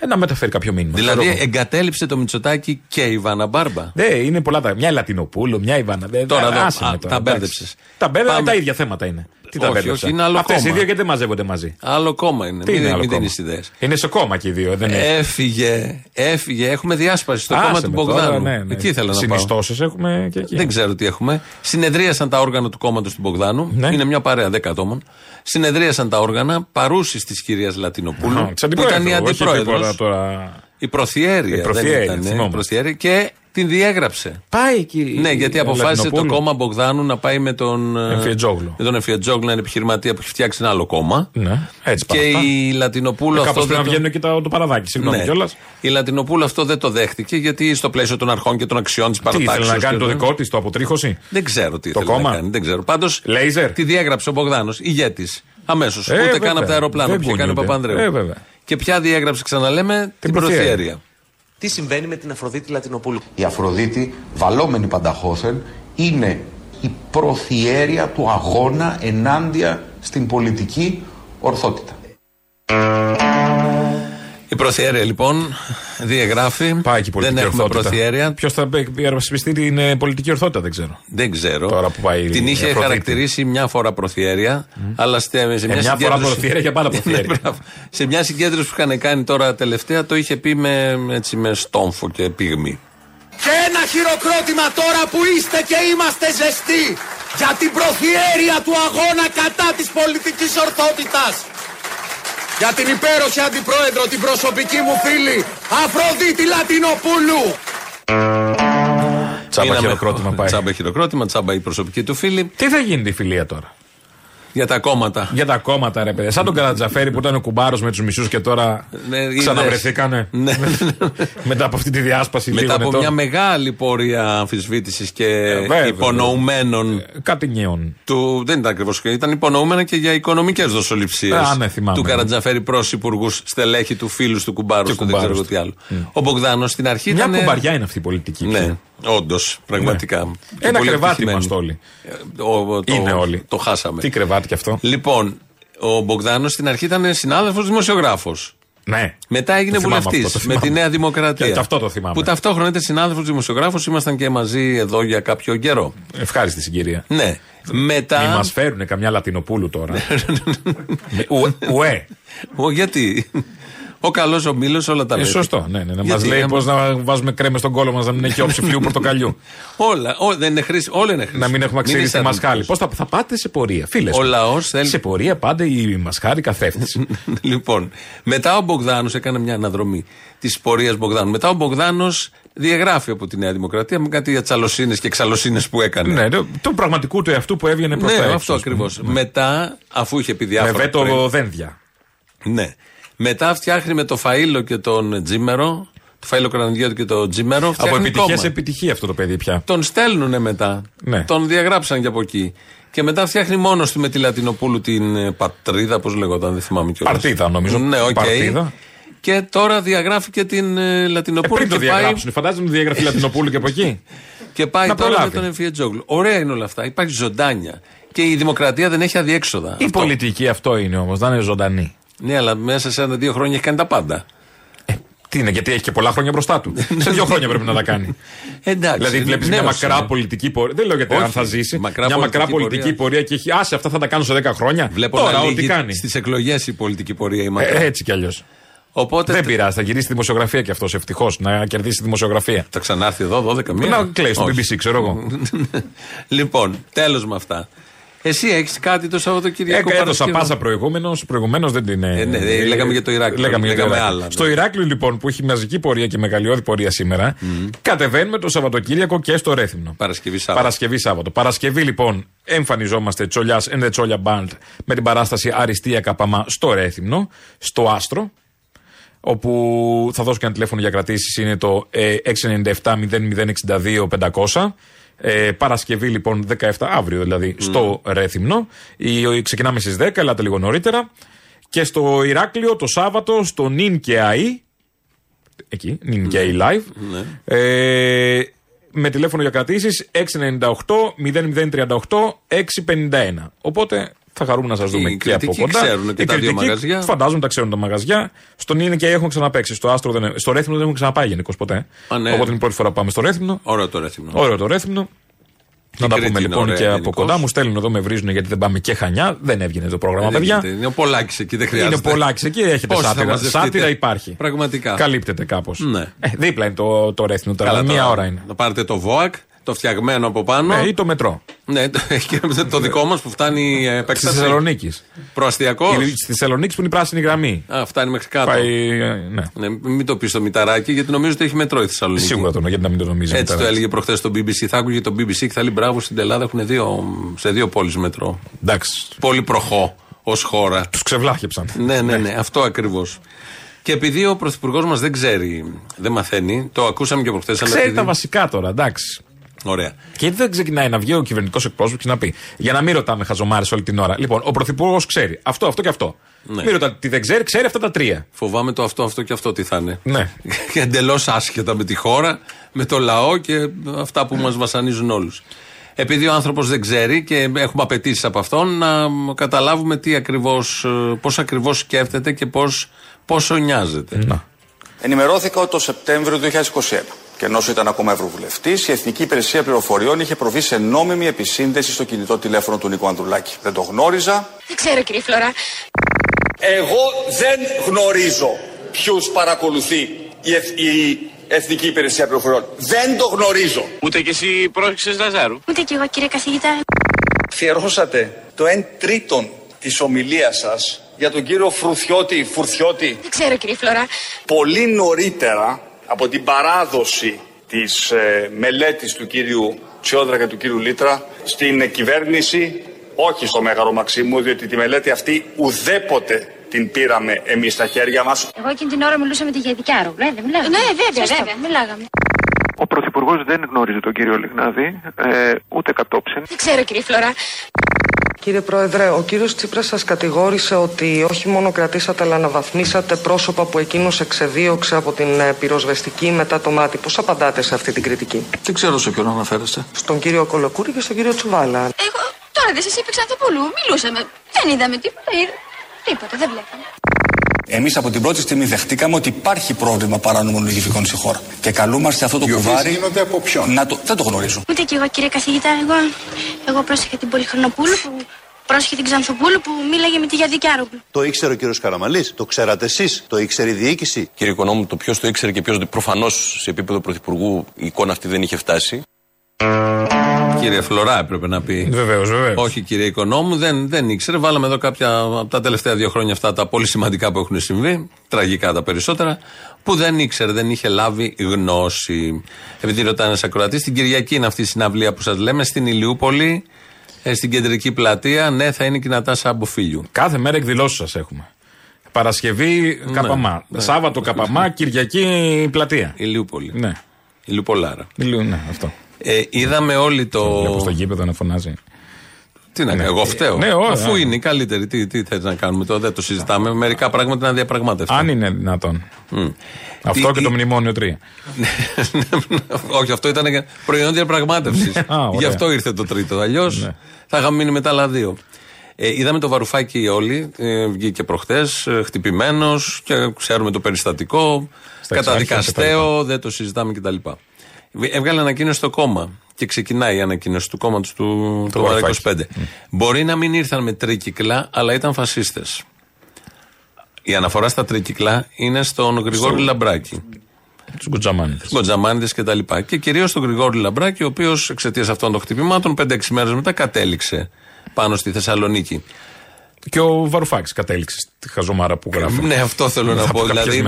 Ε, να μεταφέρει κάποιο μήνυμα. Δηλαδή Ξέρω εγώ. εγκατέλειψε το Μητσοτάκι και η Βάνα Μπάρμπα. Ναι, είναι πολλά τα. Μια Λατινοπούλου, μια Ιβάνα. Δεν- Τώρα εδώ, άσε με α, τώρα, τα εντάξει. μπέρδεψες. Τα μπέρδεψα, Πάμε. τα ίδια θέματα είναι. Τι τα Όχι, μπέρδεψα. όχι, είναι άλλο Αυτές οι κόμμα. δύο γιατί δεν μαζεύονται μαζί; Άλλο κόμμα είναι. Τι μην είναι άλλο μην κόμμα; δίνεις ιδέες. Είναι σε κόμμα και οι δύο. Δεν είναι. Έφυγε, έφυγε. Έχουμε διάσπαση στο Άσε κόμμα του με τώρα, Μπογδάνου. ναι, ναι. Εκεί ήθελα να πάω; Συνιστώσεις έχουμε και εκεί. Δεν ξέρω τι έχουμε. Συνεδρίασαν τα όργανα του κόμματος του Μπογδάνου. Ναι. Είναι μια παρέα 10 ατόμων. Συνεδρίασαν τα όργανα παρούσης της κυρίας Λατινοπούλου. Α, που της ήταν η αντιπρόεδρου, όχι αντιπρόεδρος. τίποτα τώρα. Η προθιέρεια. Η προθιέρεια, δεν ήταν, θυμόμαι. προθιέρεια και την διέγραψε. Πάει εκεί. Ναι, γιατί η αποφάσισε το Λατινοπούλου. κόμμα Μπογδάνου να πάει με τον. ε, Εμφιετζόγλου. Με τον Εφιατζόγλου, ένα επιχειρηματία που έχει φτιάξει ένα άλλο κόμμα. Ναι, έτσι Και πάει. η Λατινοπούλου Ε, αυτό. Κάπως δεν πρέπει να το- βγαίνουν και τα- το παραδάκι. Συγγνώμη Ναι. κιόλας. Η Λατινοπούλου αυτό δεν το δέχτηκε γιατί στο πλαίσιο των αρχών και των αξιών της Τι παρατάξεω. ήθελε να κάνει το δικό της, το αποτρίχωση; Δεν ξέρω τι Το ήθελε κόμμα; να κάνει. Δεν ξέρω. Πάντως Λέιζερ; τη διέγραψε ο Μπογδάνος, ηγέτης. Αμέσως. Ε, Ούτε βέβαια. καν από το αεροπλάνο Δεν που είχε κάνει ο κουνιούνται. Παπανδρέου. Ε, βέβαια. Και ποια διέγραψε, ξαναλέμε, την, προθιέρεια. Προθιέρεια. Τι συμβαίνει με την Αφροδίτη Λατινοπούλου; Η Αφροδίτη, βαλόμενη πανταχώθεν, είναι η προθιέρεια του αγώνα ενάντια στην πολιτική ορθότητα. Η προθιέρεια λοιπόν διαγράφει. Πάει και η πολιτική δεν έχουμε ορθότητα. προθιέρεια. Ποιος θα υπερασπιστεί την ε, πολιτική ορθότητα, δεν ξέρω. Δεν ξέρω. Τώρα που πάει την η είχε Αφροδίτη. χαρακτηρίσει μια φορά προθιέρεια, αλλά στε- σε μια, Ε, μια φορά συγκέντρωση- προθιέρεια και πάντα προθιέρεια. Ναι, μπράβο. σε μια συγκέντρωση που είχαν κάνει τώρα τελευταία το είχε πει με, έτσι, με στόμφο και πυγμή. Και ένα χειροκρότημα τώρα που είστε και είμαστε ζεστοί για την προθιέρεια του αγώνα κατά της πολιτικής ορθότητας. Για την υπέροχη αντιπρόεδρο, την προσωπική μου φίλη, Αφροδίτη Λατινοπούλου. Τσάμπα Μείναμε- χειροκρότημα πάει. Τσάμπα χειροκρότημα, τσάμπα η προσωπική του φίλη. Τι θα γίνει τη φιλία τώρα; Για τα κόμματα. Για τα κόμματα, ρε παιδιά. Σαν τον Καρατζαφέρη που ήταν ο κουμπάρος με τους μισούς και τώρα Ναι, είδες. ξαναβρεθήκανε. Ναι. Μετά από αυτή τη διάσπαση Μετά λίγων από ετών. μια μεγάλη πορεία αμφισβήτησης και βέβαια. υπονοουμένων. Κάτι νέων. Του, δεν ήταν ακριβώ. Ήταν υπονοούμενα και για οικονομικές δοσοληψίες. Α, ναι, θυμάμαι. Του Καρατζαφέρη προς υπουργούς στελέχη του φίλους του κουμπάρου. Και του, δεν ξέρω κουμπάρους εγώ τι άλλο. Ο Μπογδάνος στην αρχή Μια ήταν. κουμπαριά είναι αυτή η πολιτική. Ναι, όντως, πραγματικά. Και Ένα πολύ κρεβάτι ευτυχημένοι. είμαστε όλοι. Ε, ο- το- Είναι όλοι. Το χάσαμε. Τι κρεβάτι κι αυτό; Λοιπόν, ο Μπογδάνος στην αρχή ήταν συνάδελφος δημοσιογράφος. Ναι. Μετά έγινε Το θυμάμαι βουλευτής αυτό, το με τη θυμάμαι. Νέα Δημοκρατία. Και αυτό το θυμάμαι. Που ταυτόχρονα ήταν συνάδελφος δημοσιογράφος, ήμασταν και μαζί εδώ για κάποιο καιρό. Ευχάριστη συγκυρία. Ναι. Μετά. Μην μας φέρουν καμιά Λατινοπούλου τώρα. Με- ουε- Ουε. Ο, γιατί; Ο καλός ο μήλος όλα τα Ε, λέει. σωστό, ναι, ναι. Να μας Γιατί, λέει άμα- πώς να βάζουμε κρέμε στον κόλλο μας να μην έχει όψη φλοιού πορτοκαλιού. Όλα, ό, δεν είναι χρήση, όλα είναι χρήση. να μην έχουμε αξίρι είσαι στη μασχάλη. αρνητικός. Πώς θα, θα πάτε σε πορεία, φίλες. Ο λαός θέλει- Σε πορεία πάντα η μασχάλη καθρέφτη. λοιπόν, μετά ο Μπογδάνος έκανε μια αναδρομή της πορείας Μπογδάνου. Μετά ο Μπογδάνος διαγράφη από τη Νέα Δημοκρατία με κάτι ατσαλοσύνες και εξαλλοσύνες που έκανε. ναι, το, του πραγματικού του εαυτού που έβγαινε προς Ναι, τα έξω. αυτό ας πούμε. ακριβώς. Μετά, αφού είχε πει Με διάφορα. βέτο πριν- Δένδια. Ναι. Μετά φτιάχνει με το Φαήλο και τον Τζήμερο, το Φαήλο Κρανιδιώτη και τον Τζήμερο, Από φτιάχνει επιτυχία κόμμα. σε επιτυχία αυτό το παιδί πια. Τον στέλνουνε μετά. Ναι. Τον διαγράψαν και από εκεί. Και μετά φτιάχνει μόνος του με τη Λατινοπούλου την ε, πατρίδα, πώς λεγόταν, δεν θυμάμαι κιόλας. Παρτίδα, νομίζω. Ναι, οκ. Παρτίδα. Και τώρα διαγράφει και την ε, Ε, Λατινοπούλου. πριν το και πάει, διαγράψουν, φαντάζομαι ότι διαγραφεί Λατινοπούλου και από εκεί. και πάει Να τώρα με προλάβει. τον Εμφιετζόγλου. Ωραία είναι όλα αυτά. Υπάρχει ζωντάνια. Και η δημοκρατία δεν έχει αδιέξοδα. Η Αυτό. πολιτική αυτό είναι όμως, να είναι ζωντανή. Ναι, αλλά μέσα σε ένα-δύο χρόνια έχει κάνει τα πάντα. Τι είναι, γιατί έχει και πολλά χρόνια μπροστά του. σε δύο χρόνια πρέπει να τα κάνει. Εντάξει. δηλαδή βλέπεις μια νέος μακρά είναι. πολιτική πορεία. Δεν λέω γιατί Όχι, αν θα ζήσει. μακρά μια μακρά πολιτική πολιτική πορεία. και έχει. Άσε, αυτά θα τα κάνω σε 10 χρόνια. Βλέπω Τώρα, να ό,τι λύγει κάνει. στις εκλογές η πολιτική πορεία η μακρά. Ε, έτσι κι αλλιώς. Οπότε Δεν πειράζει, θα γυρίσει τη δημοσιογραφία κι αυτός ευτυχώς. Να κερδίσει τη δημοσιογραφία. θα ξανάρθει εδώ 12 μήνες. Να κλαίει στο Όχι. BBC, ξέρω εγώ. λοιπόν, τέλος με αυτά. Εσύ έχεις κάτι το Σαββατοκύριακο Έκα, έδωσα Παρασκευή; πάσα προηγούμενος. Προηγουμένως δεν την. Ε, ναι, ε, λέγαμε για το Ηράκλειο, Λέγαμε για το λέγαμε Ηράκλειο. άλλα, Στο ναι. Ηράκλειο, λοιπόν, που έχει μαζική πορεία και μεγαλειώδη πορεία σήμερα, κατεβαίνουμε το Σαββατοκύριακο και στο Ρέθυμνο. Παρασκευή Σάββατο. Παρασκευή Σάββατο. Παρασκευή λοιπόν εμφανιζόμαστε Τσολιάς and the Τσόλια Band με την παράσταση Αριστεία Καπαμά στο Ρέθυμνο, στο Άστρο. Όπου θα δώσω και ένα τηλέφωνο για κρατήσεις είναι το ε, 697-0062-500. Ε, Παρασκευή λοιπόν 17 αύριο δηλαδή στο Ρέθυμνο. Η, ξεκινάμε στις 10, ελάτε λίγο νωρίτερα. Και στο Ηράκλειο το Σάββατο στο Νιν και ΑΗ. Εκεί, Νιν και ΑΗ live. Ε, με τηλέφωνο για κρατήσεις 698-0038-651. Οπότε θα χαρούμε να σας δούμε Οι και από κριτικοί κοντά. ξέρουν και Οι τα δύο κριτικοί μαγαζιά. Φαντάζομαι τα ξέρουν τα μαγαζιά. Στον είναι και έχουν ξαναπέξει. Στο άστρο δεν, στο Ρέθυμνο δεν έχουν ξαναπάει γενικώς ποτέ. Α, ναι. Οπότε είναι η πρώτη φορά που πάμε στο Ρέθυμνο. Ωραίο το Ρέθυμνο. Ωραίο το Ρέθυμνο. Να τα Κρήτη πούμε είναι λοιπόν ωραία και από γενικώς. κοντά. Μου στέλνουν εδώ, με βρίζουν γιατί δεν πάμε και χανιά. Δεν έβγαινε το πρόγραμμα, Δεν παιδιά. γίνεται. Είναι ο Πολάκης εκεί, δεν χρειάζεται. Είναι πολλάκι εκεί, έχετε Πώς θα σάτυρα. μαζευτείτε; Σάτυρα υπάρχει. Πραγματικά. Καλύπτεται κάπως. Ναι. Ε, δίπλα είναι το, το Ρέθυμνο τώρα. Καλά, μία τώρα, ώρα είναι. Να πάρετε το ΒΟΑΚ, το φτιαγμένο από πάνω. Ναι, ή το μετρό. Ναι, το, και το δικό μας που φτάνει ε, Τη επέκταση. Θεσσαλονίκης. Προαστιακός. Στη Θεσσαλονίκης που είναι η πράσινη γραμμή. Α, φτάνει μέχρι κάτω. Πάει. ε, Ναι. Ναι, μην το πεις στο μηταράκι, γιατί νομίζω ότι έχει μετρό η Θεσσαλονίκη. Σίγουρα το εννοώ, γιατί να μην το νομίζει. Έτσι μετά. το έλεγε προχθές στο BBC. Θα άκουγε το BBC και θα λέει μπράβο στην Ελλάδα έχουν δύο, σε δύο πόλεις μετρό. Εντάξει. Πολύ προχώ ως χώρα. Τους ξεβλάχεψαν. ναι, ναι, ναι, αυτό ακριβώς. Και επειδή ο Πρωθυπουργός μας δεν ξέρει, δεν μαθαίνει, το ακούσαμε και προχθές. Ξέρει τα βασικά τώρα, εντάξει. Ωραία. Και γιατί δεν ξεκινάει να βγει ο κυβερνητικός εκπρόσωπος και να πει. Για να μην ρωτάμε χαζομάρες όλη την ώρα. Λοιπόν, ο Πρωθυπουργός ξέρει αυτό, αυτό και αυτό. Ναι. Μην ρωτάτε τι δεν ξέρει, ξέρει αυτά τα τρία. Φοβάμαι το αυτό, αυτό και αυτό τι θα είναι. Ναι. Εντελώς άσχετα με τη χώρα, με το λαό και αυτά που μας βασανίζουν όλους. Επειδή ο άνθρωπος δεν ξέρει και έχουμε απαιτήσεις από αυτόν να καταλάβουμε τι ακριβώς, ε, πώς ακριβώς σκέφτεται και πώς, πόσο νοιάζεται. Να. Ενημερώθηκα ότι το Σεπτέμβριο του 2021 και ενώ ήταν ακόμα Ευρωβουλευτής, η Εθνική Υπηρεσία Πληροφοριών είχε προβεί σε νόμιμη επισύνδεση στο κινητό τηλέφωνο του Νίκο Ανδρουλάκη. Δεν το γνώριζα. Δεν ξέρω κύριε Φλωρά. Εγώ δεν γνωρίζω ποιους παρακολουθεί η, Εθ- η Εθνική Υπηρεσία Πληροφοριών. Δεν το γνωρίζω. Ούτε κι εσύ πρόσεξες Λαζάρου. Ούτε κι εγώ κύριε καθηγητά. Αφιερώσατε το 1 τρίτον της ομιλίας σας για τον κύριο Φρουθιώτη, Φουρθιώτη, Δεν ξέρω κύριε Φλωρά. πολύ νωρίτερα από την παράδοση της ε, μελέτης του κύριου Τσιόδρα και του κύριου Λίτρα στην κυβέρνηση όχι στο Μέγαρο Μαξίμου, διότι τη μελέτη αυτή ουδέποτε την πήραμε εμείς στα χέρια μας. Εγώ εκείνη την ώρα μιλούσα με τη Γεδικάρο. Ναι, δεν μιλάγαμε. Ναι, βέβαια, βέβαια, μιλάγαμε. Ο Πρωθυπουργός δεν γνώριζε τον κύριο Λιγνάδη, ε, ούτε κατόψεν. Δεν ξέρω, κύριε Φλωρά. Κύριε Πρόεδρε, ο κύριος Τσίπρας σας κατηγόρησε ότι όχι μόνο κρατήσατε αλλά αναβαθμίσατε πρόσωπα που εκείνος εξεδίωξε από την ε, πυροσβεστική μετά το μάτι. Πώς απαντάτε σε αυτή την κριτική; Δεν ξέρω σε ποιον αναφέρεστε. Στον κύριο Κολοκούρη και στον κύριο Τσουβάλα. Εγώ τώρα δεν σας είπε Ξανθοπούλου. Μιλούσαμε. Δεν είδαμε τίποτα. Είδα. Τίποτα, δεν βλέπαμε. Εμείς από την πρώτη στιγμή δεχτήκαμε ότι υπάρχει πρόβλημα παράνομων λογιστικών στη χώρα. Και καλούμαστε αυτό το κουβάρι. γίνονται από ποιον; Να το... Δεν το γνωρίζω. Ούτε κι εγώ, κύριε καθηγητά. Εγώ, εγώ πρόσεχα την Πολυχρονοπούλου που πρόσεχε την Ξανθοπούλου που μίλαγε με τη Γιαδικιάροπουλου. Το ήξερε ο κύριος Καραμαλής, το ξέρατε εσείς, το ήξερε η διοίκηση. Κύριε Οικονόμου, το ποιος το ήξερε και ποιος. Προφανώς σε επίπεδο πρωθυπουργού η εικόνα αυτή δεν είχε φτάσει. Κύριε Φλωρά έπρεπε να πει. Βεβαίως, βεβαίως. Όχι κύριε Οικονόμου, δεν, δεν ήξερε. Βάλαμε εδώ κάποια από τα τελευταία δύο χρόνια αυτά τα πολύ σημαντικά που έχουν συμβεί, τραγικά τα περισσότερα, που δεν ήξερε, δεν είχε λάβει γνώση. Επειδή ρωτάει ένας ακροατής, την Κυριακή είναι αυτή η συναυλία που σας λέμε, στην Ηλιούπολη, ε, στην κεντρική πλατεία. Ναι, θα είναι και η Νατάσα Αμποφίλιου. Κάθε μέρα εκδηλώσεις σας έχουμε. Παρασκευή Καπαμά. ναι. Σάββατο Καπαμά, Κυριακή πλατεία. Ηλιούπολη. Ναι. Ηλιουπολάρα. Ηλίου, ναι, αυτό. Ε, είδαμε όλοι το. Βλέπω στο γήπεδο να φωνάζει. Τι να Ναι. κάνω, εγώ φταίω. Ναι, ωραία. Αφού είναι η καλύτερη, τι, τι θες να κάνουμε τώρα, δεν το συζητάμε. Μερικά πράγματα είναι αδιαπραγμάτευτα. Αν είναι δυνατόν. Μμ. Αυτό Τι- και το μνημόνιο 3. Όχι, αυτό ήταν για προϊόν διαπραγμάτευσης. Α, ωραία. Γι' αυτό ήρθε το τρίτο. Αλλιώς Ναι. θα είχαμε μείνει μετά άλλα δύο. Ε, είδαμε το βαρουφάκι όλοι. Ε, βγήκε προχτές, ε, χτυπημένος και ξέρουμε το περιστατικό. Στα Καταδικαστέο, δεν το συζητάμε κτλ. Έβγαλε ανακοίνωση στο κόμμα και ξεκινάει η ανακοίνωση του κόμματος του, του βαρουφάκι. ΑΡΑ25. Μπορεί να μην ήρθαν με τρίκυκλα, αλλά ήταν φασίστες. Η αναφορά στα τρίκυκλα είναι στον Γρηγόρη Λαμπράκη. Του Γκουτζαμάνιδες. Γκοτζαμάνιδε κτλ. Και, τα λοιπά. και κυρίως τον Γρηγόρη Λαμπράκη, ο οποίος εξαιτίας αυτών των χτυπημάτων 5-6 μέρες μετά κατέληξε πάνω στη Θεσσαλονίκη. Και ο Βαρουφάκης κατέληξε στη χαζομάρα που γράφει. Ναι, αυτό θέλω να πω. Δηλαδή,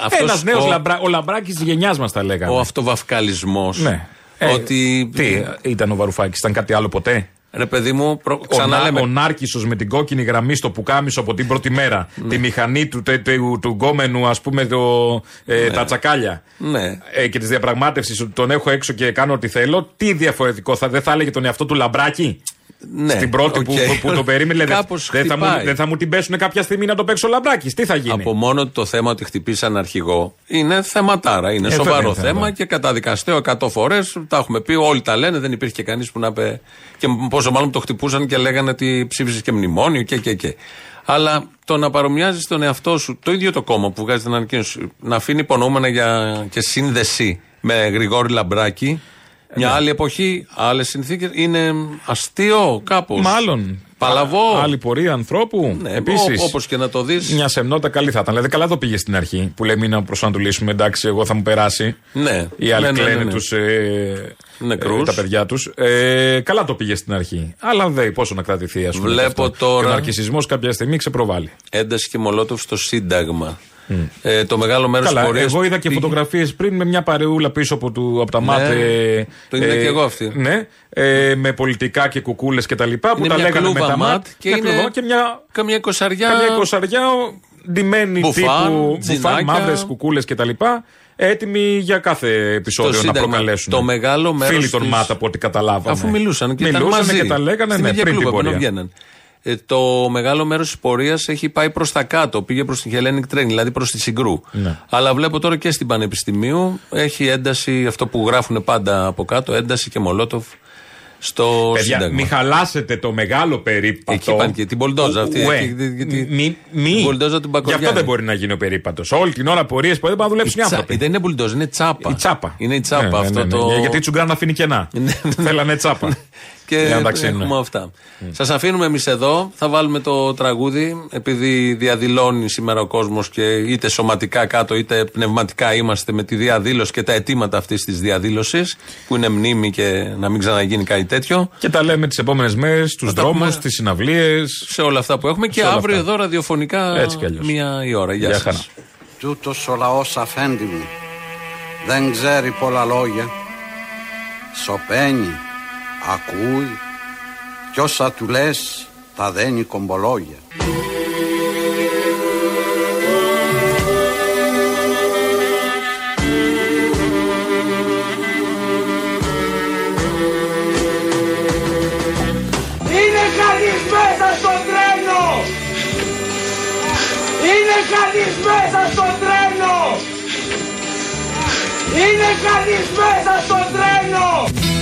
αυτός Ένας νέος ο- λαμπρά, ο Λαμπράκης της γενιάς μας τα λέγαμε. Ο αυτοβαυκαλισμό. Ναι. Ε, Ότι. Τι ήταν ο Βαρουφάκης, ήταν κάτι άλλο ποτέ; Ρε παιδί μου, προ... Ο, ξαναλέμε. ο Νάρκησο με την κόκκινη γραμμή στο πουκάμισο από την πρώτη μέρα. Τη μηχανή του, του, του, του γκόμενου, ας πούμε, το, ε, τα τσακάλια. Ναι. Ε, και της διαπραγμάτευσης ότι τον έχω έξω και κάνω ό,τι θέλω. Τι διαφορετικό, θα, δεν θα έλεγε τον εαυτό του λαμπράκι; Ναι, Στην πρώτη οκ. που, που, το περίμενε. δεν- Κάπως δεν, θα μου, χτυπάει. δεν θα μου την πέσουν κάποια στιγμή να το παίξω Λαμπράκη. Τι θα γίνει; Από μόνο το θέμα ότι χτυπήσαν αρχηγό είναι θεματάρα. Είναι Ε, σοβαρό βέβαια είναι θέμα θέμα. και καταδικαστέο 100 φορές. Τα έχουμε πει, όλοι τα λένε. Δεν υπήρχε κανείς που να πει. Και πόσο μάλλον το χτυπούσαν και λέγανε ότι ψήφισες και μνημόνιο και και και. Αλλά το να παρομοιάζεις τον εαυτό σου, το ίδιο το κόμμα που βγάζει την ανακοίνωση, να αφήνει υπονοούμενα για, και σύνδεση με Γρηγόρη Λαμπράκη. Μια άλλη εποχή, άλλες συνθήκες. Είναι αστείο κάπως. Μάλλον. Παλαβό. Άλλη πορεία ανθρώπου. Ναι, Επίσης. Όπως και να το δεις. Μια σεμνότητα καλή θα ήταν. Δηλαδή, καλά το πήγες στην αρχή που λέμε να προσανατολίσουμε. Εντάξει, εγώ θα μου περάσει. Ναι. Οι άλλοι Ναι, ναι, κλαίνε ναι, ναι. τους, ε, Νεκρούς. ε, τα παιδιά τους. Ε, καλά το πήγες στην αρχή. Αλλά δεν πόσο να κρατηθεί, ας πούμε. Βλέπω και αυτό. τώρα- Και ο ναρκισμό κάποια στιγμή ξεπροβάλλει. Ένταση και μολότοφ στο Σύνταγμα. Ε, το μεγάλο μέρος της Καλά, πορείας. εγώ είδα και φωτογραφίες πριν με μια παρεούλα πίσω από, του, από τα Ναι, ΜΑΤ. ε, το είδα και εγώ αυτή. Ναι, ε, με πολιτικά και κουκούλες και τα λοιπά. Που Είναι τα μια λέγανε με κλούβα τα ΜΑΤ ΜΑΤ. και μια είναι κλούβα και μια Καμιά εικοσαριά. Καμιά εικοσαριά ντυμένη Μπουφάν, τύπου τζινάκια. μπουφάν, μαύρες κουκούλες κτλ. Έτοιμοι για κάθε επεισόδιο να Σύνταγμα. προκαλέσουν. Το μεγάλο μέρος Φίλοι των της- ΜΑΤ από ό,τι καταλάβαμε. Αφού μιλούσαν και ήταν Μιλούσαν μαζί. και τα λέγανε Στην ναι, ίδια πριν την κλούβα, πορεία. Ενώ βγαίναν. Ε, το μεγάλο μέρος της πορείας έχει πάει προς τα κάτω. Πήγε προς την Hellenic Train, δηλαδή προς τη Συγκρού. Ναι. Αλλά βλέπω τώρα και στην Πανεπιστημίου έχει ένταση, αυτό που γράφουν πάντα από κάτω, ένταση και μολότοφ στο Παιδιά, Σύνταγμα. μην χαλάσετε το μεγάλο περίπατο. Εκεί πάνε και την Πολντόζα αυτή. Ουε. εκεί, τη- τη- Μη, μη. την Πολντόζα την Γι' αυτό Μπακογιάννη. δεν μπορεί να γίνει ο περίπατος. Όλη την ώρα πορείες που δεν πάνε να δουλέψουν οι Η τσα- άνθρωποι. Δεν είναι μπουλντόζ, είναι τσάπα. Η τσάπα. Είναι η τσάπα Ναι, ναι, αυτό ναι, ναι. το. Γιατί η τσουγκάνα αφήνει κενά. Θέλανε τσάπα. Και Για να τα ξύνουν. έχουμε αυτά. Σας αφήνουμε εμείς εδώ. Θα βάλουμε το τραγούδι, επειδή διαδηλώνει σήμερα ο κόσμος και είτε σωματικά κάτω είτε πνευματικά είμαστε με τη διαδήλωση και τα αιτήματα αυτής της διαδήλωσης, που είναι μνήμη και να μην ξαναγίνει κάτι τέτοιο. Και τα λέμε τις επόμενες μέρες, στου τα δρόμους, πούμε. στι συναυλίες. Σε όλα αυτά που έχουμε και όλα αύριο αυτά. εδώ ραδιοφωνικά Έτσι κι αλλιώς. μία η ώρα. Γεια, Γεια σας. χαρά. Τούτος ο λαός αφέντη μου δεν ξέρει πολλά λόγια Σωπαίνει, ακούει Κι όσα του λες τα δένει κομπολόγια. Είναι κανείς μέσα στο τρένο! Είναι κανείς μέσα στο τρένο!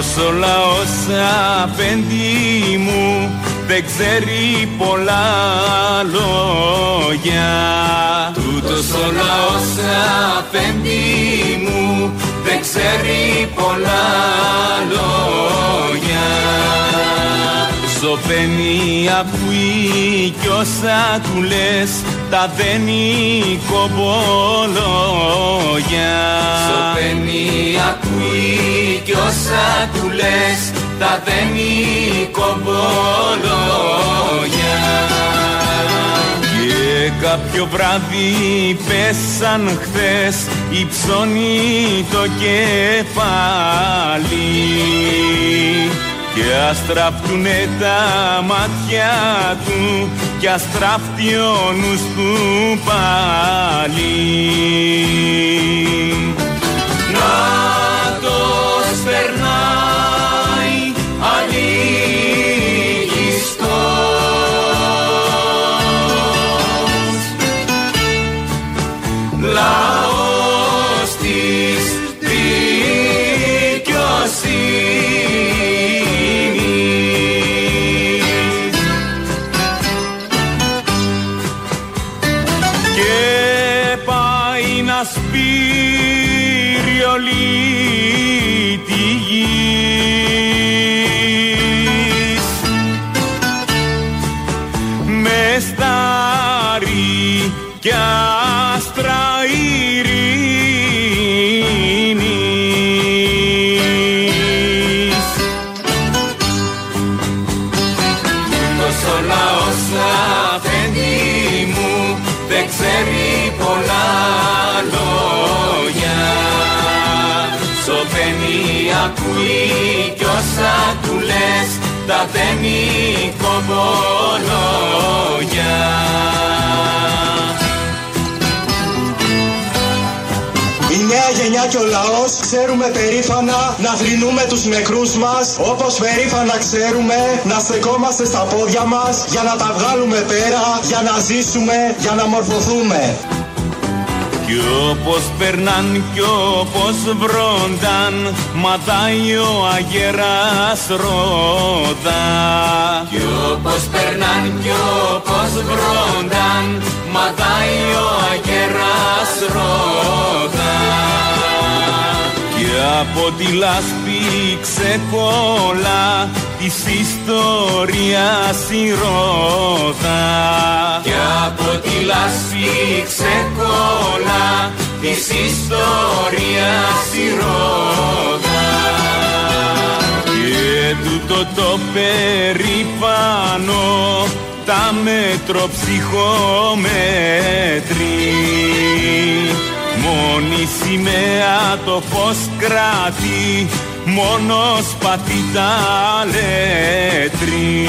Είναι κανείς μέσα στο τρένο! Τούτος ο λαός απέντη μου δεν ξέρει πολλά λόγια Τούτος ο λαός απέντη μου δεν ξέρει πολλά λόγια Σωπαίνει ακούει κι όσα του λες τα δένει κομπολόγια Σωπαίνει ακούει κι όσα του λες τα δένει κομπολόγια Και κάποιο βράδυ πέσαν χθες υψώνει το κεφάλι. Και αστραφτουνε τα μάτια του και αστράφτει ο νους του πάλι. Σπείρει όλη τη γης. Με στάρι κι λες τα δένει κομπολόγια Η νέα γενιά και ο λαός ξέρουμε περήφανα να θρυνούμε τους νεκρούς μας όπως περήφανα ξέρουμε να στεκόμαστε στα πόδια μας για να τα βγάλουμε πέρα, για να ζήσουμε, για να μορφωθούμε. Κι όπως περνάν κι όπως βρόνταν Ματάει ο αγέρας ρόδα Κι όπως περνάν κι όπως βρόνταν Ματάει ο αγέρας ρόδα και από τη λάσπη ξεκόλα της ιστορίας η ρόδα και από τη λάσπη ξεκόλα της ιστορίας η ρόδα. Και τούτο το περήφανο τα μέτρο ψυχομέτρη. Μόνη σημαία το φως κράτη μόνος σπαθί τα λέτρη